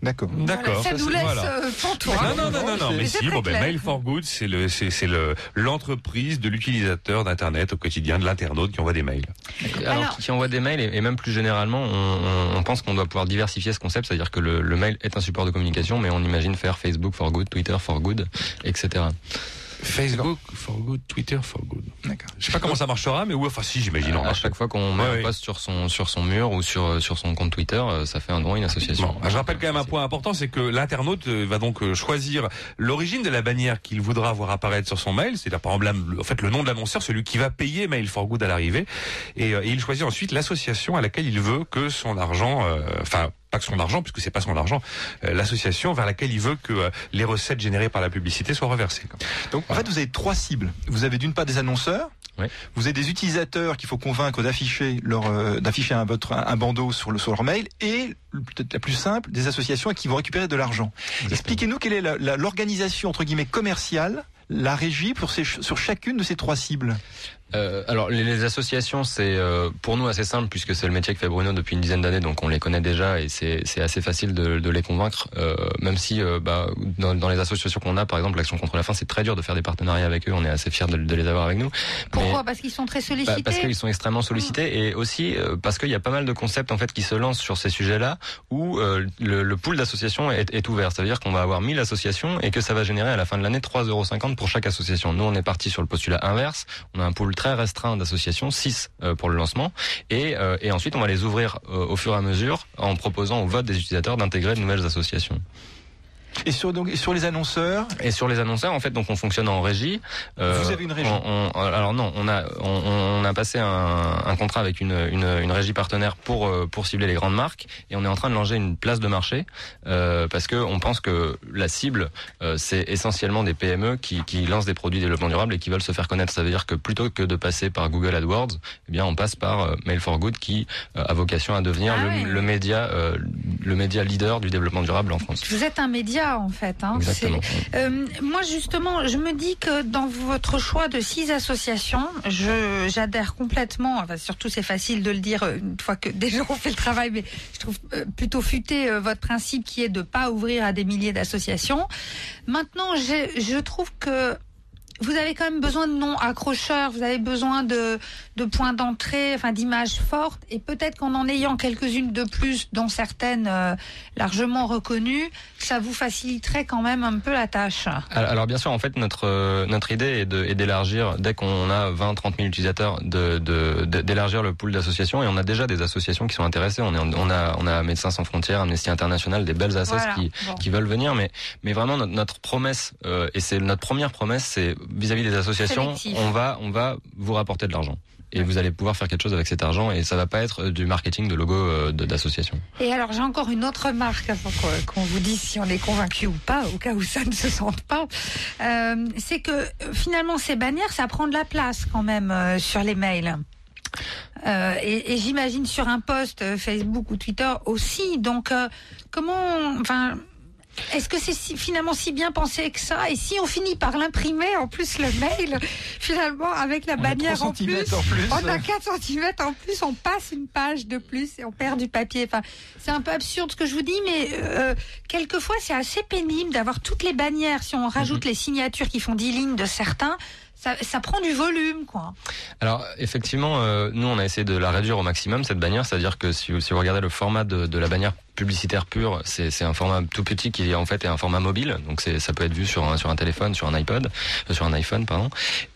D'accord. D'accord. Ça nous laisse voilà. euh. Non, non, non, non, non, mais si, bon, ben. Mail for Good, c'est le, c'est, c'est le, l'entreprise de l'utilisateur d'Internet au quotidien, de l'internaute qui envoie des mails. Alors, Alors- qui, qui envoie des mails et, et même plus généralement, on, on- on pense qu'on doit pouvoir diversifier ce concept, c'est-à-dire que le, le mail est un support de communication, mais on imagine faire Facebook for Good, Twitter for Good, etc. Facebook for Good, Twitter for Good. D'accord. Je sais pas comment ça marchera, mais oui, enfin si, j'imagine. on à chaque fois qu'on met Ouais, un ouais. post sur son sur son mur ou sur sur son compte Twitter, euh, ça fait un à une association. Bon, je rappelle quand même un point important, c'est que l'internaute euh, va donc euh, choisir l'origine de la bannière qu'il voudra voir apparaître sur son mail, c'est-à-dire par exemple en fait le nom de l'annonceur, celui qui va payer Mail for Good à l'arrivée, et, euh, et il choisit ensuite l'association à laquelle il veut que son argent, euh, enfin pas que son argent puisque c'est pas son argent, euh, l'association vers laquelle il veut que euh, les recettes générées par la publicité soient reversées. Donc, en fait, vous avez trois cibles. Vous avez d'une part des annonceurs. Ouais. Vous avez des utilisateurs qu'il faut convaincre d'afficher leur euh, d'afficher un, votre un bandeau sur le sur leur mail et peut-être la plus simple des associations qui vont récupérer de l'argent. Expliquez-nous quelle est l'organisation entre guillemets commerciale, la régie pour ces, sur chacune de ces trois cibles. Euh, alors les, les associations, c'est euh, pour nous assez simple puisque c'est le métier que fait Bruno depuis une dizaine d'années, donc on les connaît déjà et c'est assez facile de, de les convaincre. euh, même si euh, bah, dans, dans les associations qu'on a, par exemple l'Action contre la faim, c'est très dur de faire des partenariats avec eux. On est assez fiers de, de les avoir avec nous. Pourquoi Mais- Parce qu'ils sont très Bah, sollicités. parce qu'ils sont extrêmement sollicités et aussi euh, parce qu'il y a pas mal de concepts en fait qui se lancent sur ces sujets-là où euh, le, le pool d'associations est, est ouvert. Ça veut dire qu'on va avoir 1000 associations et que ça va générer à la fin de l'année 3,50 euros pour chaque association. Nous, on est parti sur le postulat inverse. On a un pool très restreint d'associations, 6 pour le lancement, et, et ensuite on va les ouvrir au fur et à mesure en proposant au vote des utilisateurs d'intégrer de nouvelles associations. Et sur donc sur les annonceurs? Et sur les annonceurs, en fait, donc on fonctionne en régie. Euh, Vous avez une régie on, on, Alors non, on a on, on a passé un, un, contrat avec une, une, une, régie partenaire pour euh, pour cibler les grandes marques et on est en train de lancer une place de marché euh, parce que on pense que la cible euh, c'est essentiellement des PME qui, qui lancent des produits de développement durable et qui veulent se faire connaître. Ça veut dire que plutôt que de passer par Google AdWords, eh bien on passe par euh, Mail for Good qui a vocation à devenir Ah le, le média le média leader du développement durable en France. Vous êtes un média en fait. Hein. Euh, moi justement, je me dis que dans votre choix de six associations, je j'adhère complètement. Enfin, surtout c'est facile de le dire euh, une fois que déjà on fait le travail, mais je trouve euh, plutôt futé euh, votre principe qui est de pas ouvrir à des milliers d'associations. Maintenant, je trouve que vous avez quand même besoin de noms accrocheurs, vous avez besoin de, de points d'entrée, enfin d'images fortes, et peut-être qu'en en ayant quelques-unes de plus, dont certaines euh, largement reconnues, ça vous faciliterait quand même un peu la tâche. Alors alors, bien sûr, en fait, notre euh, notre idée est de- est d'élargir dès qu'on a 20 30 000 utilisateurs, de de- de- d'élargir le pool d'associations et on a déjà des associations qui sont intéressées. On est on a on a Médecins sans frontières, Amnesty International, des belles Voilà, qui bon. qui veulent venir, mais mais vraiment notre, notre promesse euh, et c'est notre première promesse, c'est vis-à-vis des associations, Sélectif. on va on va vous rapporter de l'argent. Et vous allez pouvoir faire quelque chose avec cet argent et ça va pas être euh, du marketing de logo euh, d'association. Et alors j'ai encore une autre remarque avant qu'on- qu'on vous dise si on est convaincu ou pas, au cas où ça ne se sente pas. Euh, c'est que finalement ces bannières, ça prend de la place quand même euh, sur les mails. Euh, et et j'imagine sur un post euh, Facebook ou Twitter aussi. Donc euh, comment, enfin. Est-ce que c'est si- finalement si bien pensé que ça? Et si on finit par l'imprimer, en plus le mail, finalement avec la On bannière 3 en plus, en plus. on a 4 cm en plus, on passe une page de plus et on perd du papier. Enfin, c'est un peu absurde ce que je vous dis, mais euh, quelquefois c'est assez pénible d'avoir toutes les bannières. Si on rajoute les signatures qui font 10 lignes de certains, ça, ça prend du volume, quoi. Alors effectivement, euh, nous on a essayé de la réduire au maximum cette bannière, c'est-à-dire que si vous, si vous regardez le format de, de la bannière publicitaire pure, c'est c'est un format tout petit qui en fait est un format mobile, donc c'est ça peut être vu sur un sur un téléphone, sur un iPod, euh, sur un iPhone pardon.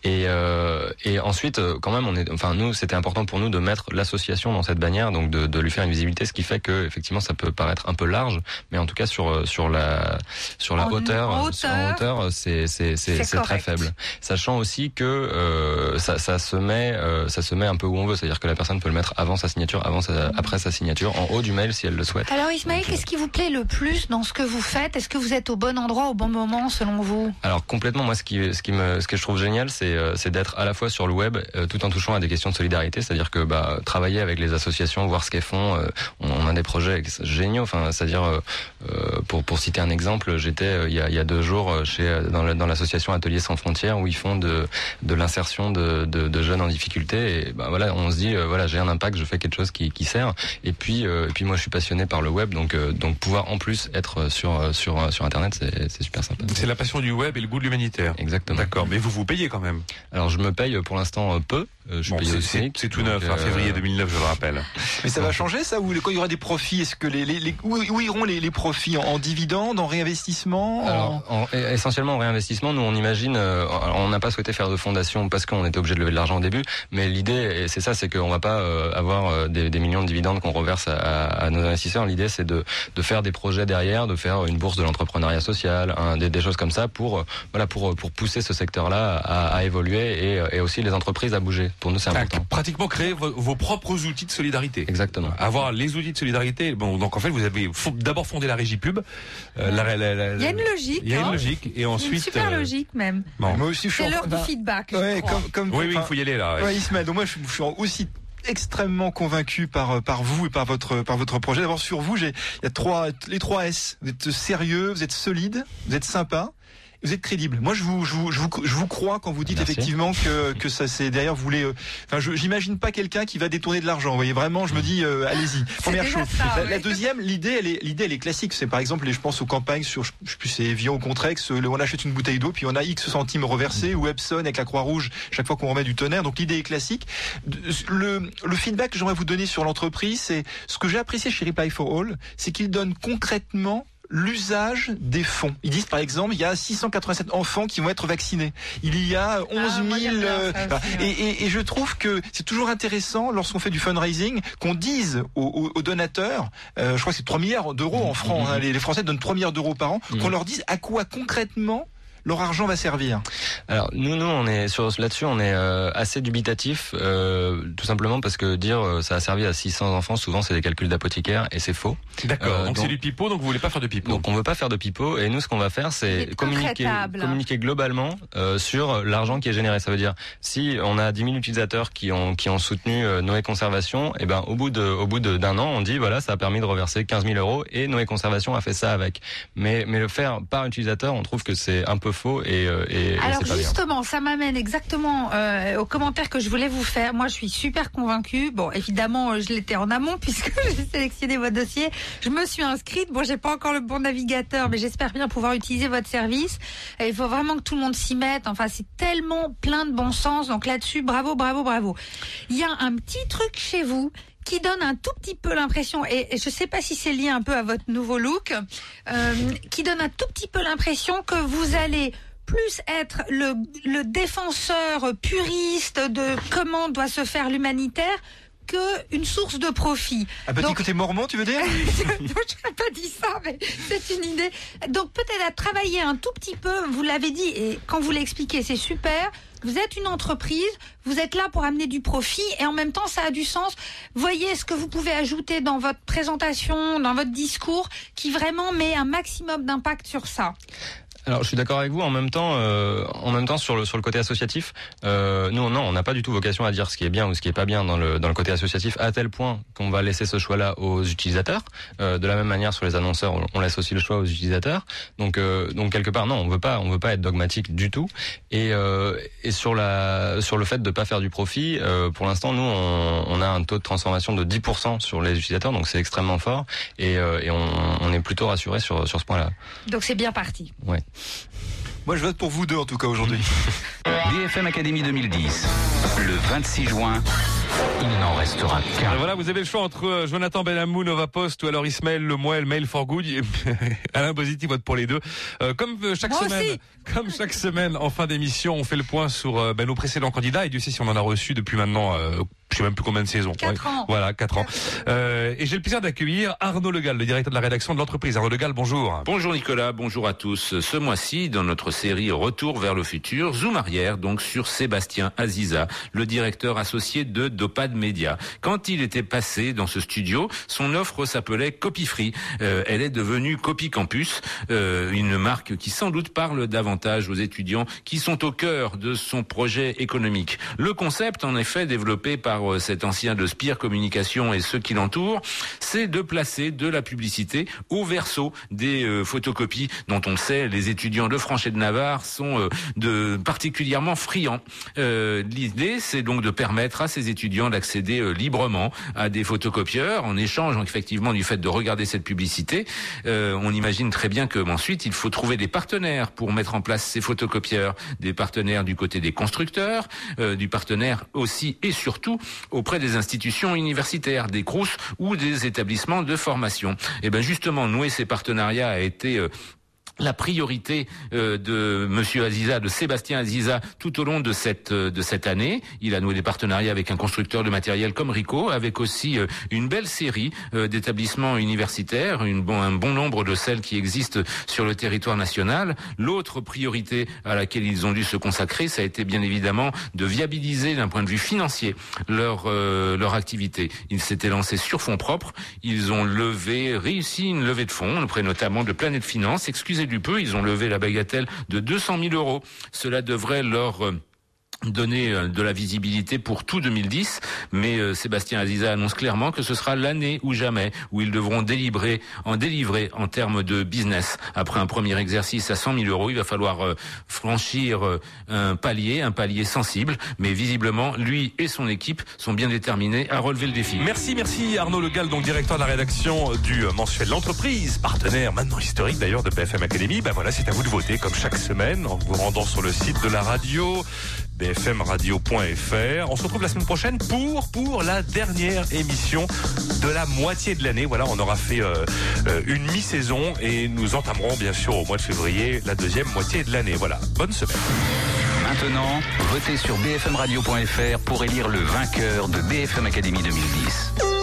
Et euh, et ensuite euh, quand même on est, enfin nous c'était important pour nous de mettre l'association dans cette bannière, donc de, de lui faire une visibilité, ce qui fait que effectivement ça peut paraître un peu large, mais en tout cas sur euh, sur la sur la En- hauteur, en sur- en hauteur, hauteur, c'est c'est c'est très faible, sachant aussi que euh, ça, ça se met euh, ça se met un peu où on veut, c'est-à-dire que la personne peut le mettre avant sa signature, avant sa, après sa signature, en haut du mail si elle le souhaite. Alors Ismaël, qu'est-ce qui vous plaît le plus dans ce que vous faites? Est-ce que vous êtes au bon endroit au bon moment selon vous? Alors complètement, moi ce qui ce qui me ce que je trouve génial, c'est euh, d'être à la fois sur le web, euh, tout en touchant à des questions de solidarité, c'est-à-dire que bah travailler avec les associations, voir ce qu'elles font, euh, on, a des projets géniaux. Enfin, c'est-à-dire pour pour citer un exemple, j'étais il y a deux jours chez dans la- dans l'association Ateliers sans frontières où ils font de de l'insertion de, de jeunes en difficulté. Et bah voilà, on se dit voilà j'ai un impact, je fais quelque chose qui qui sert. Et puis et puis moi je suis passionné par le web, donc euh, donc pouvoir en plus être sur euh, sur euh, sur internet, c'est super sympa. C'est la passion du web et le goût de l'humanitaire. Exactement. D'accord, mais vous vous payez quand même. Alors je me paye pour l'instant peu. Je Bon, c'est- tout neuf, hein, euh, février 2009, je le rappelle. Mais ça va changer ça ou quand il y aura des profits Est-ce que les, les, les- où, où iront les, les profits? En, en dividendes, en réinvestissement en- Alors, en- essentiellement en réinvestissement, nous on imagine, euh, alors, on n'a pas souhaité faire de fondation parce qu'on était obligé de lever de l'argent au début, mais l'idée, c'est ça, c'est qu'on va pas euh, avoir des, des millions de dividendes qu'on reverse à, à- à nos investisseurs. L'idée, c'est de, de faire des projets derrière, de faire une bourse de l'entrepreneuriat social, des, des choses comme ça pour, euh, voilà, pour, pour pousser ce secteur-là à, à évoluer et, euh, et aussi les entreprises à bouger. Pour nous, c'est Ah, important. Pratiquement créer vos, vos propres outils de solidarité. Exactement. Avoir les outils de solidarité. Bon, donc en fait, vous avez d'abord fondé la régie pub. Euh, la- la- la- Il y a une logique. Il y a une hein. logique. Et Une ensuite. super euh, logique même. bon. Moi aussi, je suis C'est l'heure du feedback. Ouais, comme, comme, Oui, oui, il faut y aller là. ouais. Ouais, Ismaël, donc moi je, je suis aussi extrêmement convaincu par par vous et par votre par votre projet. D'abord sur vous, j'ai il y a trois les trois S. Vous êtes sérieux, vous êtes solide, vous êtes sympa. Vous êtes crédible. Moi, je vous, je vous, je vous, je vous crois quand vous dites Merci. effectivement que, que ça, c'est derrière, vous voulez. euh, Enfin, je, j'imagine pas quelqu'un qui va détourner de l'argent. Vous voyez, vraiment, je me dis, euh, allez-y. Première chose. ça, la, ouais. la deuxième, l'idée, elle est, l'idée, elle est classique. C'est par exemple, les- je pense aux campagnes sur, je sais plus, c'est Evian ou Contrex. euh, On achète une bouteille d'eau, puis on a X centimes reversés, ou Epson avec la Croix-Rouge chaque fois qu'on remet du tonnerre. Donc l'idée est classique. Le, le feedback que j'aimerais vous donner sur l'entreprise, c'est ce que j'ai apprécié chez Reply for All, c'est qu'il donne concrètement l'usage des fonds. Ils disent par exemple, il y a 687 enfants qui vont être vaccinés. Il y a 11 Ah, moi, 000... j'aime bien euh, ça et, ouais. et- et je trouve que c'est toujours intéressant lorsqu'on fait du fundraising qu'on dise aux, aux- aux donateurs, euh, je crois que c'est 3 milliards d'euros en francs, hein, les, les Français donnent 3 milliards d'euros par an, qu'on leur dise à quoi concrètement leur argent va servir. Alors nous, nous, on est sur là-dessus, on est euh, assez dubitatif, euh, tout simplement parce que dire euh, ça a servi à 600 enfants, souvent c'est des calculs d'apothicaires et c'est faux. D'accord. Euh, donc c'est du pipeau, donc vous voulez pas faire de pipeau. Donc on veut pas faire de pipeau et nous ce qu'on va faire c'est communiquer, communiquer globalement euh, sur l'argent qui est généré. Ça veut dire si on a 10 000 utilisateurs qui ont qui ont soutenu euh, Noé Conservation, et ben au bout de au bout de- d'un an on dit voilà ça a permis de reverser 15 000 euros et Noé Conservation a fait ça avec. Mais mais le faire par utilisateur on trouve que c'est un peu faux et euh, et, Alors justement, ça m'amène exactement euh, au commentaire que je voulais vous faire. Moi, je suis super convaincue. Bon, évidemment, euh, je l'étais en amont puisque j'ai sélectionné votre dossier. Je me suis inscrite. Bon, j'ai pas encore le bon navigateur, mais j'espère bien pouvoir utiliser votre service. Et il faut vraiment que tout le monde s'y mette. Enfin, c'est tellement plein de bon sens. Donc là-dessus, bravo, bravo, bravo. Il y a un petit truc chez vous qui donne un tout petit peu l'impression, et et je sais pas si c'est lié un peu à votre nouveau look, euh, qui donne un tout petit peu l'impression que vous allez plus être le, le défenseur puriste de comment doit se faire l'humanitaire que une source de profit. Un petit Donc- côté mormon, tu veux dire non, je n'aurais pas dit ça, mais c'est une idée. Donc peut-être à travailler un tout petit peu, vous l'avez dit, et quand vous l'expliquez, c'est super. Vous êtes une entreprise, vous êtes là pour amener du profit, et en même temps, ça a du sens. Voyez ce que vous pouvez ajouter dans votre présentation, dans votre discours, qui vraiment met un maximum d'impact sur ça. Alors, je suis d'accord avec vous. En même temps, euh, en même temps sur le sur le côté associatif, euh, nous non, on n'a pas du tout vocation à dire ce qui est bien ou ce qui est pas bien dans le dans le côté associatif, à tel point qu'on va laisser ce choix-là aux utilisateurs. Euh, de la même manière, sur les annonceurs, on, laisse aussi le choix aux utilisateurs. Donc euh, donc quelque part, non, on veut pas on veut pas être dogmatique du tout. Et euh, et sur la sur le fait de pas faire du profit, euh, pour l'instant, nous on, on a un taux de transformation de 10% sur les utilisateurs, donc c'est extrêmement fort. Et, euh, et on, on est plutôt rassuré sur sur ce point-là. Donc c'est bien parti. Ouais. Moi, je vote pour vous deux, en tout cas, aujourd'hui. BFM Academy 2010, le 26 juin, il n'en restera qu'un. Voilà, vous avez le choix entre euh, Jonathan Benamou, Nova Post ou alors Ismaël Lemoel, Mail for Good. Alain Boziti vote pour les deux. Euh, comme euh, chaque Moi semaine, aussi. Comme chaque semaine, en fin d'émission, on fait le point sur euh, ben, nos précédents candidats. Et Dieu sait si on en a reçu depuis maintenant, euh, je sais même plus combien de saisons. Quatre ans. Voilà, quatre ans. Euh, et j'ai le plaisir d'accueillir Arnaud Legal, le directeur de la rédaction de l'entreprise. Arnaud Legal, bonjour. Bonjour Nicolas, bonjour à tous. Ce mois-ci, dans notre série Retour vers le futur, zoom arrière donc sur Sébastien Aziza, le directeur associé de Dopad Media. Quand il était passé dans ce studio, son offre s'appelait Copyfree. Euh, elle est devenue Copy Campus, euh, une marque qui sans doute parle davantage aux étudiants qui sont au cœur de son projet économique. Le concept, en effet, développé par euh, cet ancien de Spire Communication et ceux qui l'entourent, c'est de placer de la publicité au verso des euh, photocopies dont on sait, les étudiants de France et de Navarre sont euh, de particulièrement friands. Euh, L'idée, c'est donc de permettre à ces étudiants d'accéder euh, librement à des photocopieurs en échange effectivement du fait de regarder cette publicité. Euh, on imagine très bien que ensuite il faut trouver des partenaires pour mettre en place ces photocopieurs, des partenaires du côté des constructeurs, euh, du partenaire aussi et surtout auprès des institutions universitaires, des CRUS ou des établissements de formation. Et ben justement, nouer ces partenariats a été euh, la priorité euh, de Monsieur Aziza, de Sébastien Aziza, tout au long de cette euh, de cette année. Il a noué des partenariats avec un constructeur de matériel comme Rico, avec aussi euh, une belle série d'établissements universitaires, une bon, un bon nombre de celles qui existent sur le territoire national. L'autre priorité à laquelle ils ont dû se consacrer, ça a été bien évidemment de viabiliser d'un point de vue financier leur leur activité. Ils s'étaient lancés sur fonds propres. Ils ont levé, réussi une levée de fonds, auprès notamment de Planète Finance. Excusez du peu, ils ont levé la bagatelle de 200 000 euros. Cela devrait leur euh, donner euh, de la visibilité pour tout 2010, mais euh, Sébastien Aziza annonce clairement que ce sera l'année ou jamais où ils devront délivrer, en délivrer en termes de business. Après un premier exercice à 100 000 euros, il va falloir euh, franchir un palier, un palier sensible, mais visiblement, lui et son équipe sont bien déterminés à relever le défi. Merci, merci Arnaud Legal, donc directeur de la rédaction du mensuel L'entreprise, partenaire maintenant historique d'ailleurs de BFM Academy. Ben voilà, c'est à vous de voter comme chaque semaine en vous rendant sur le site de la radio bfmradio.fr. On se retrouve la semaine prochaine pour pour la dernière émission de la moitié de l'année. Voilà, on aura fait euh, euh, une mi-saison et nous entamerons bien sûr au mois de février la deuxième moitié de l'année. Voilà, bonne semaine. Maintenant, votez sur bfmradio.fr pour élire le vainqueur de BFM Academy 2010.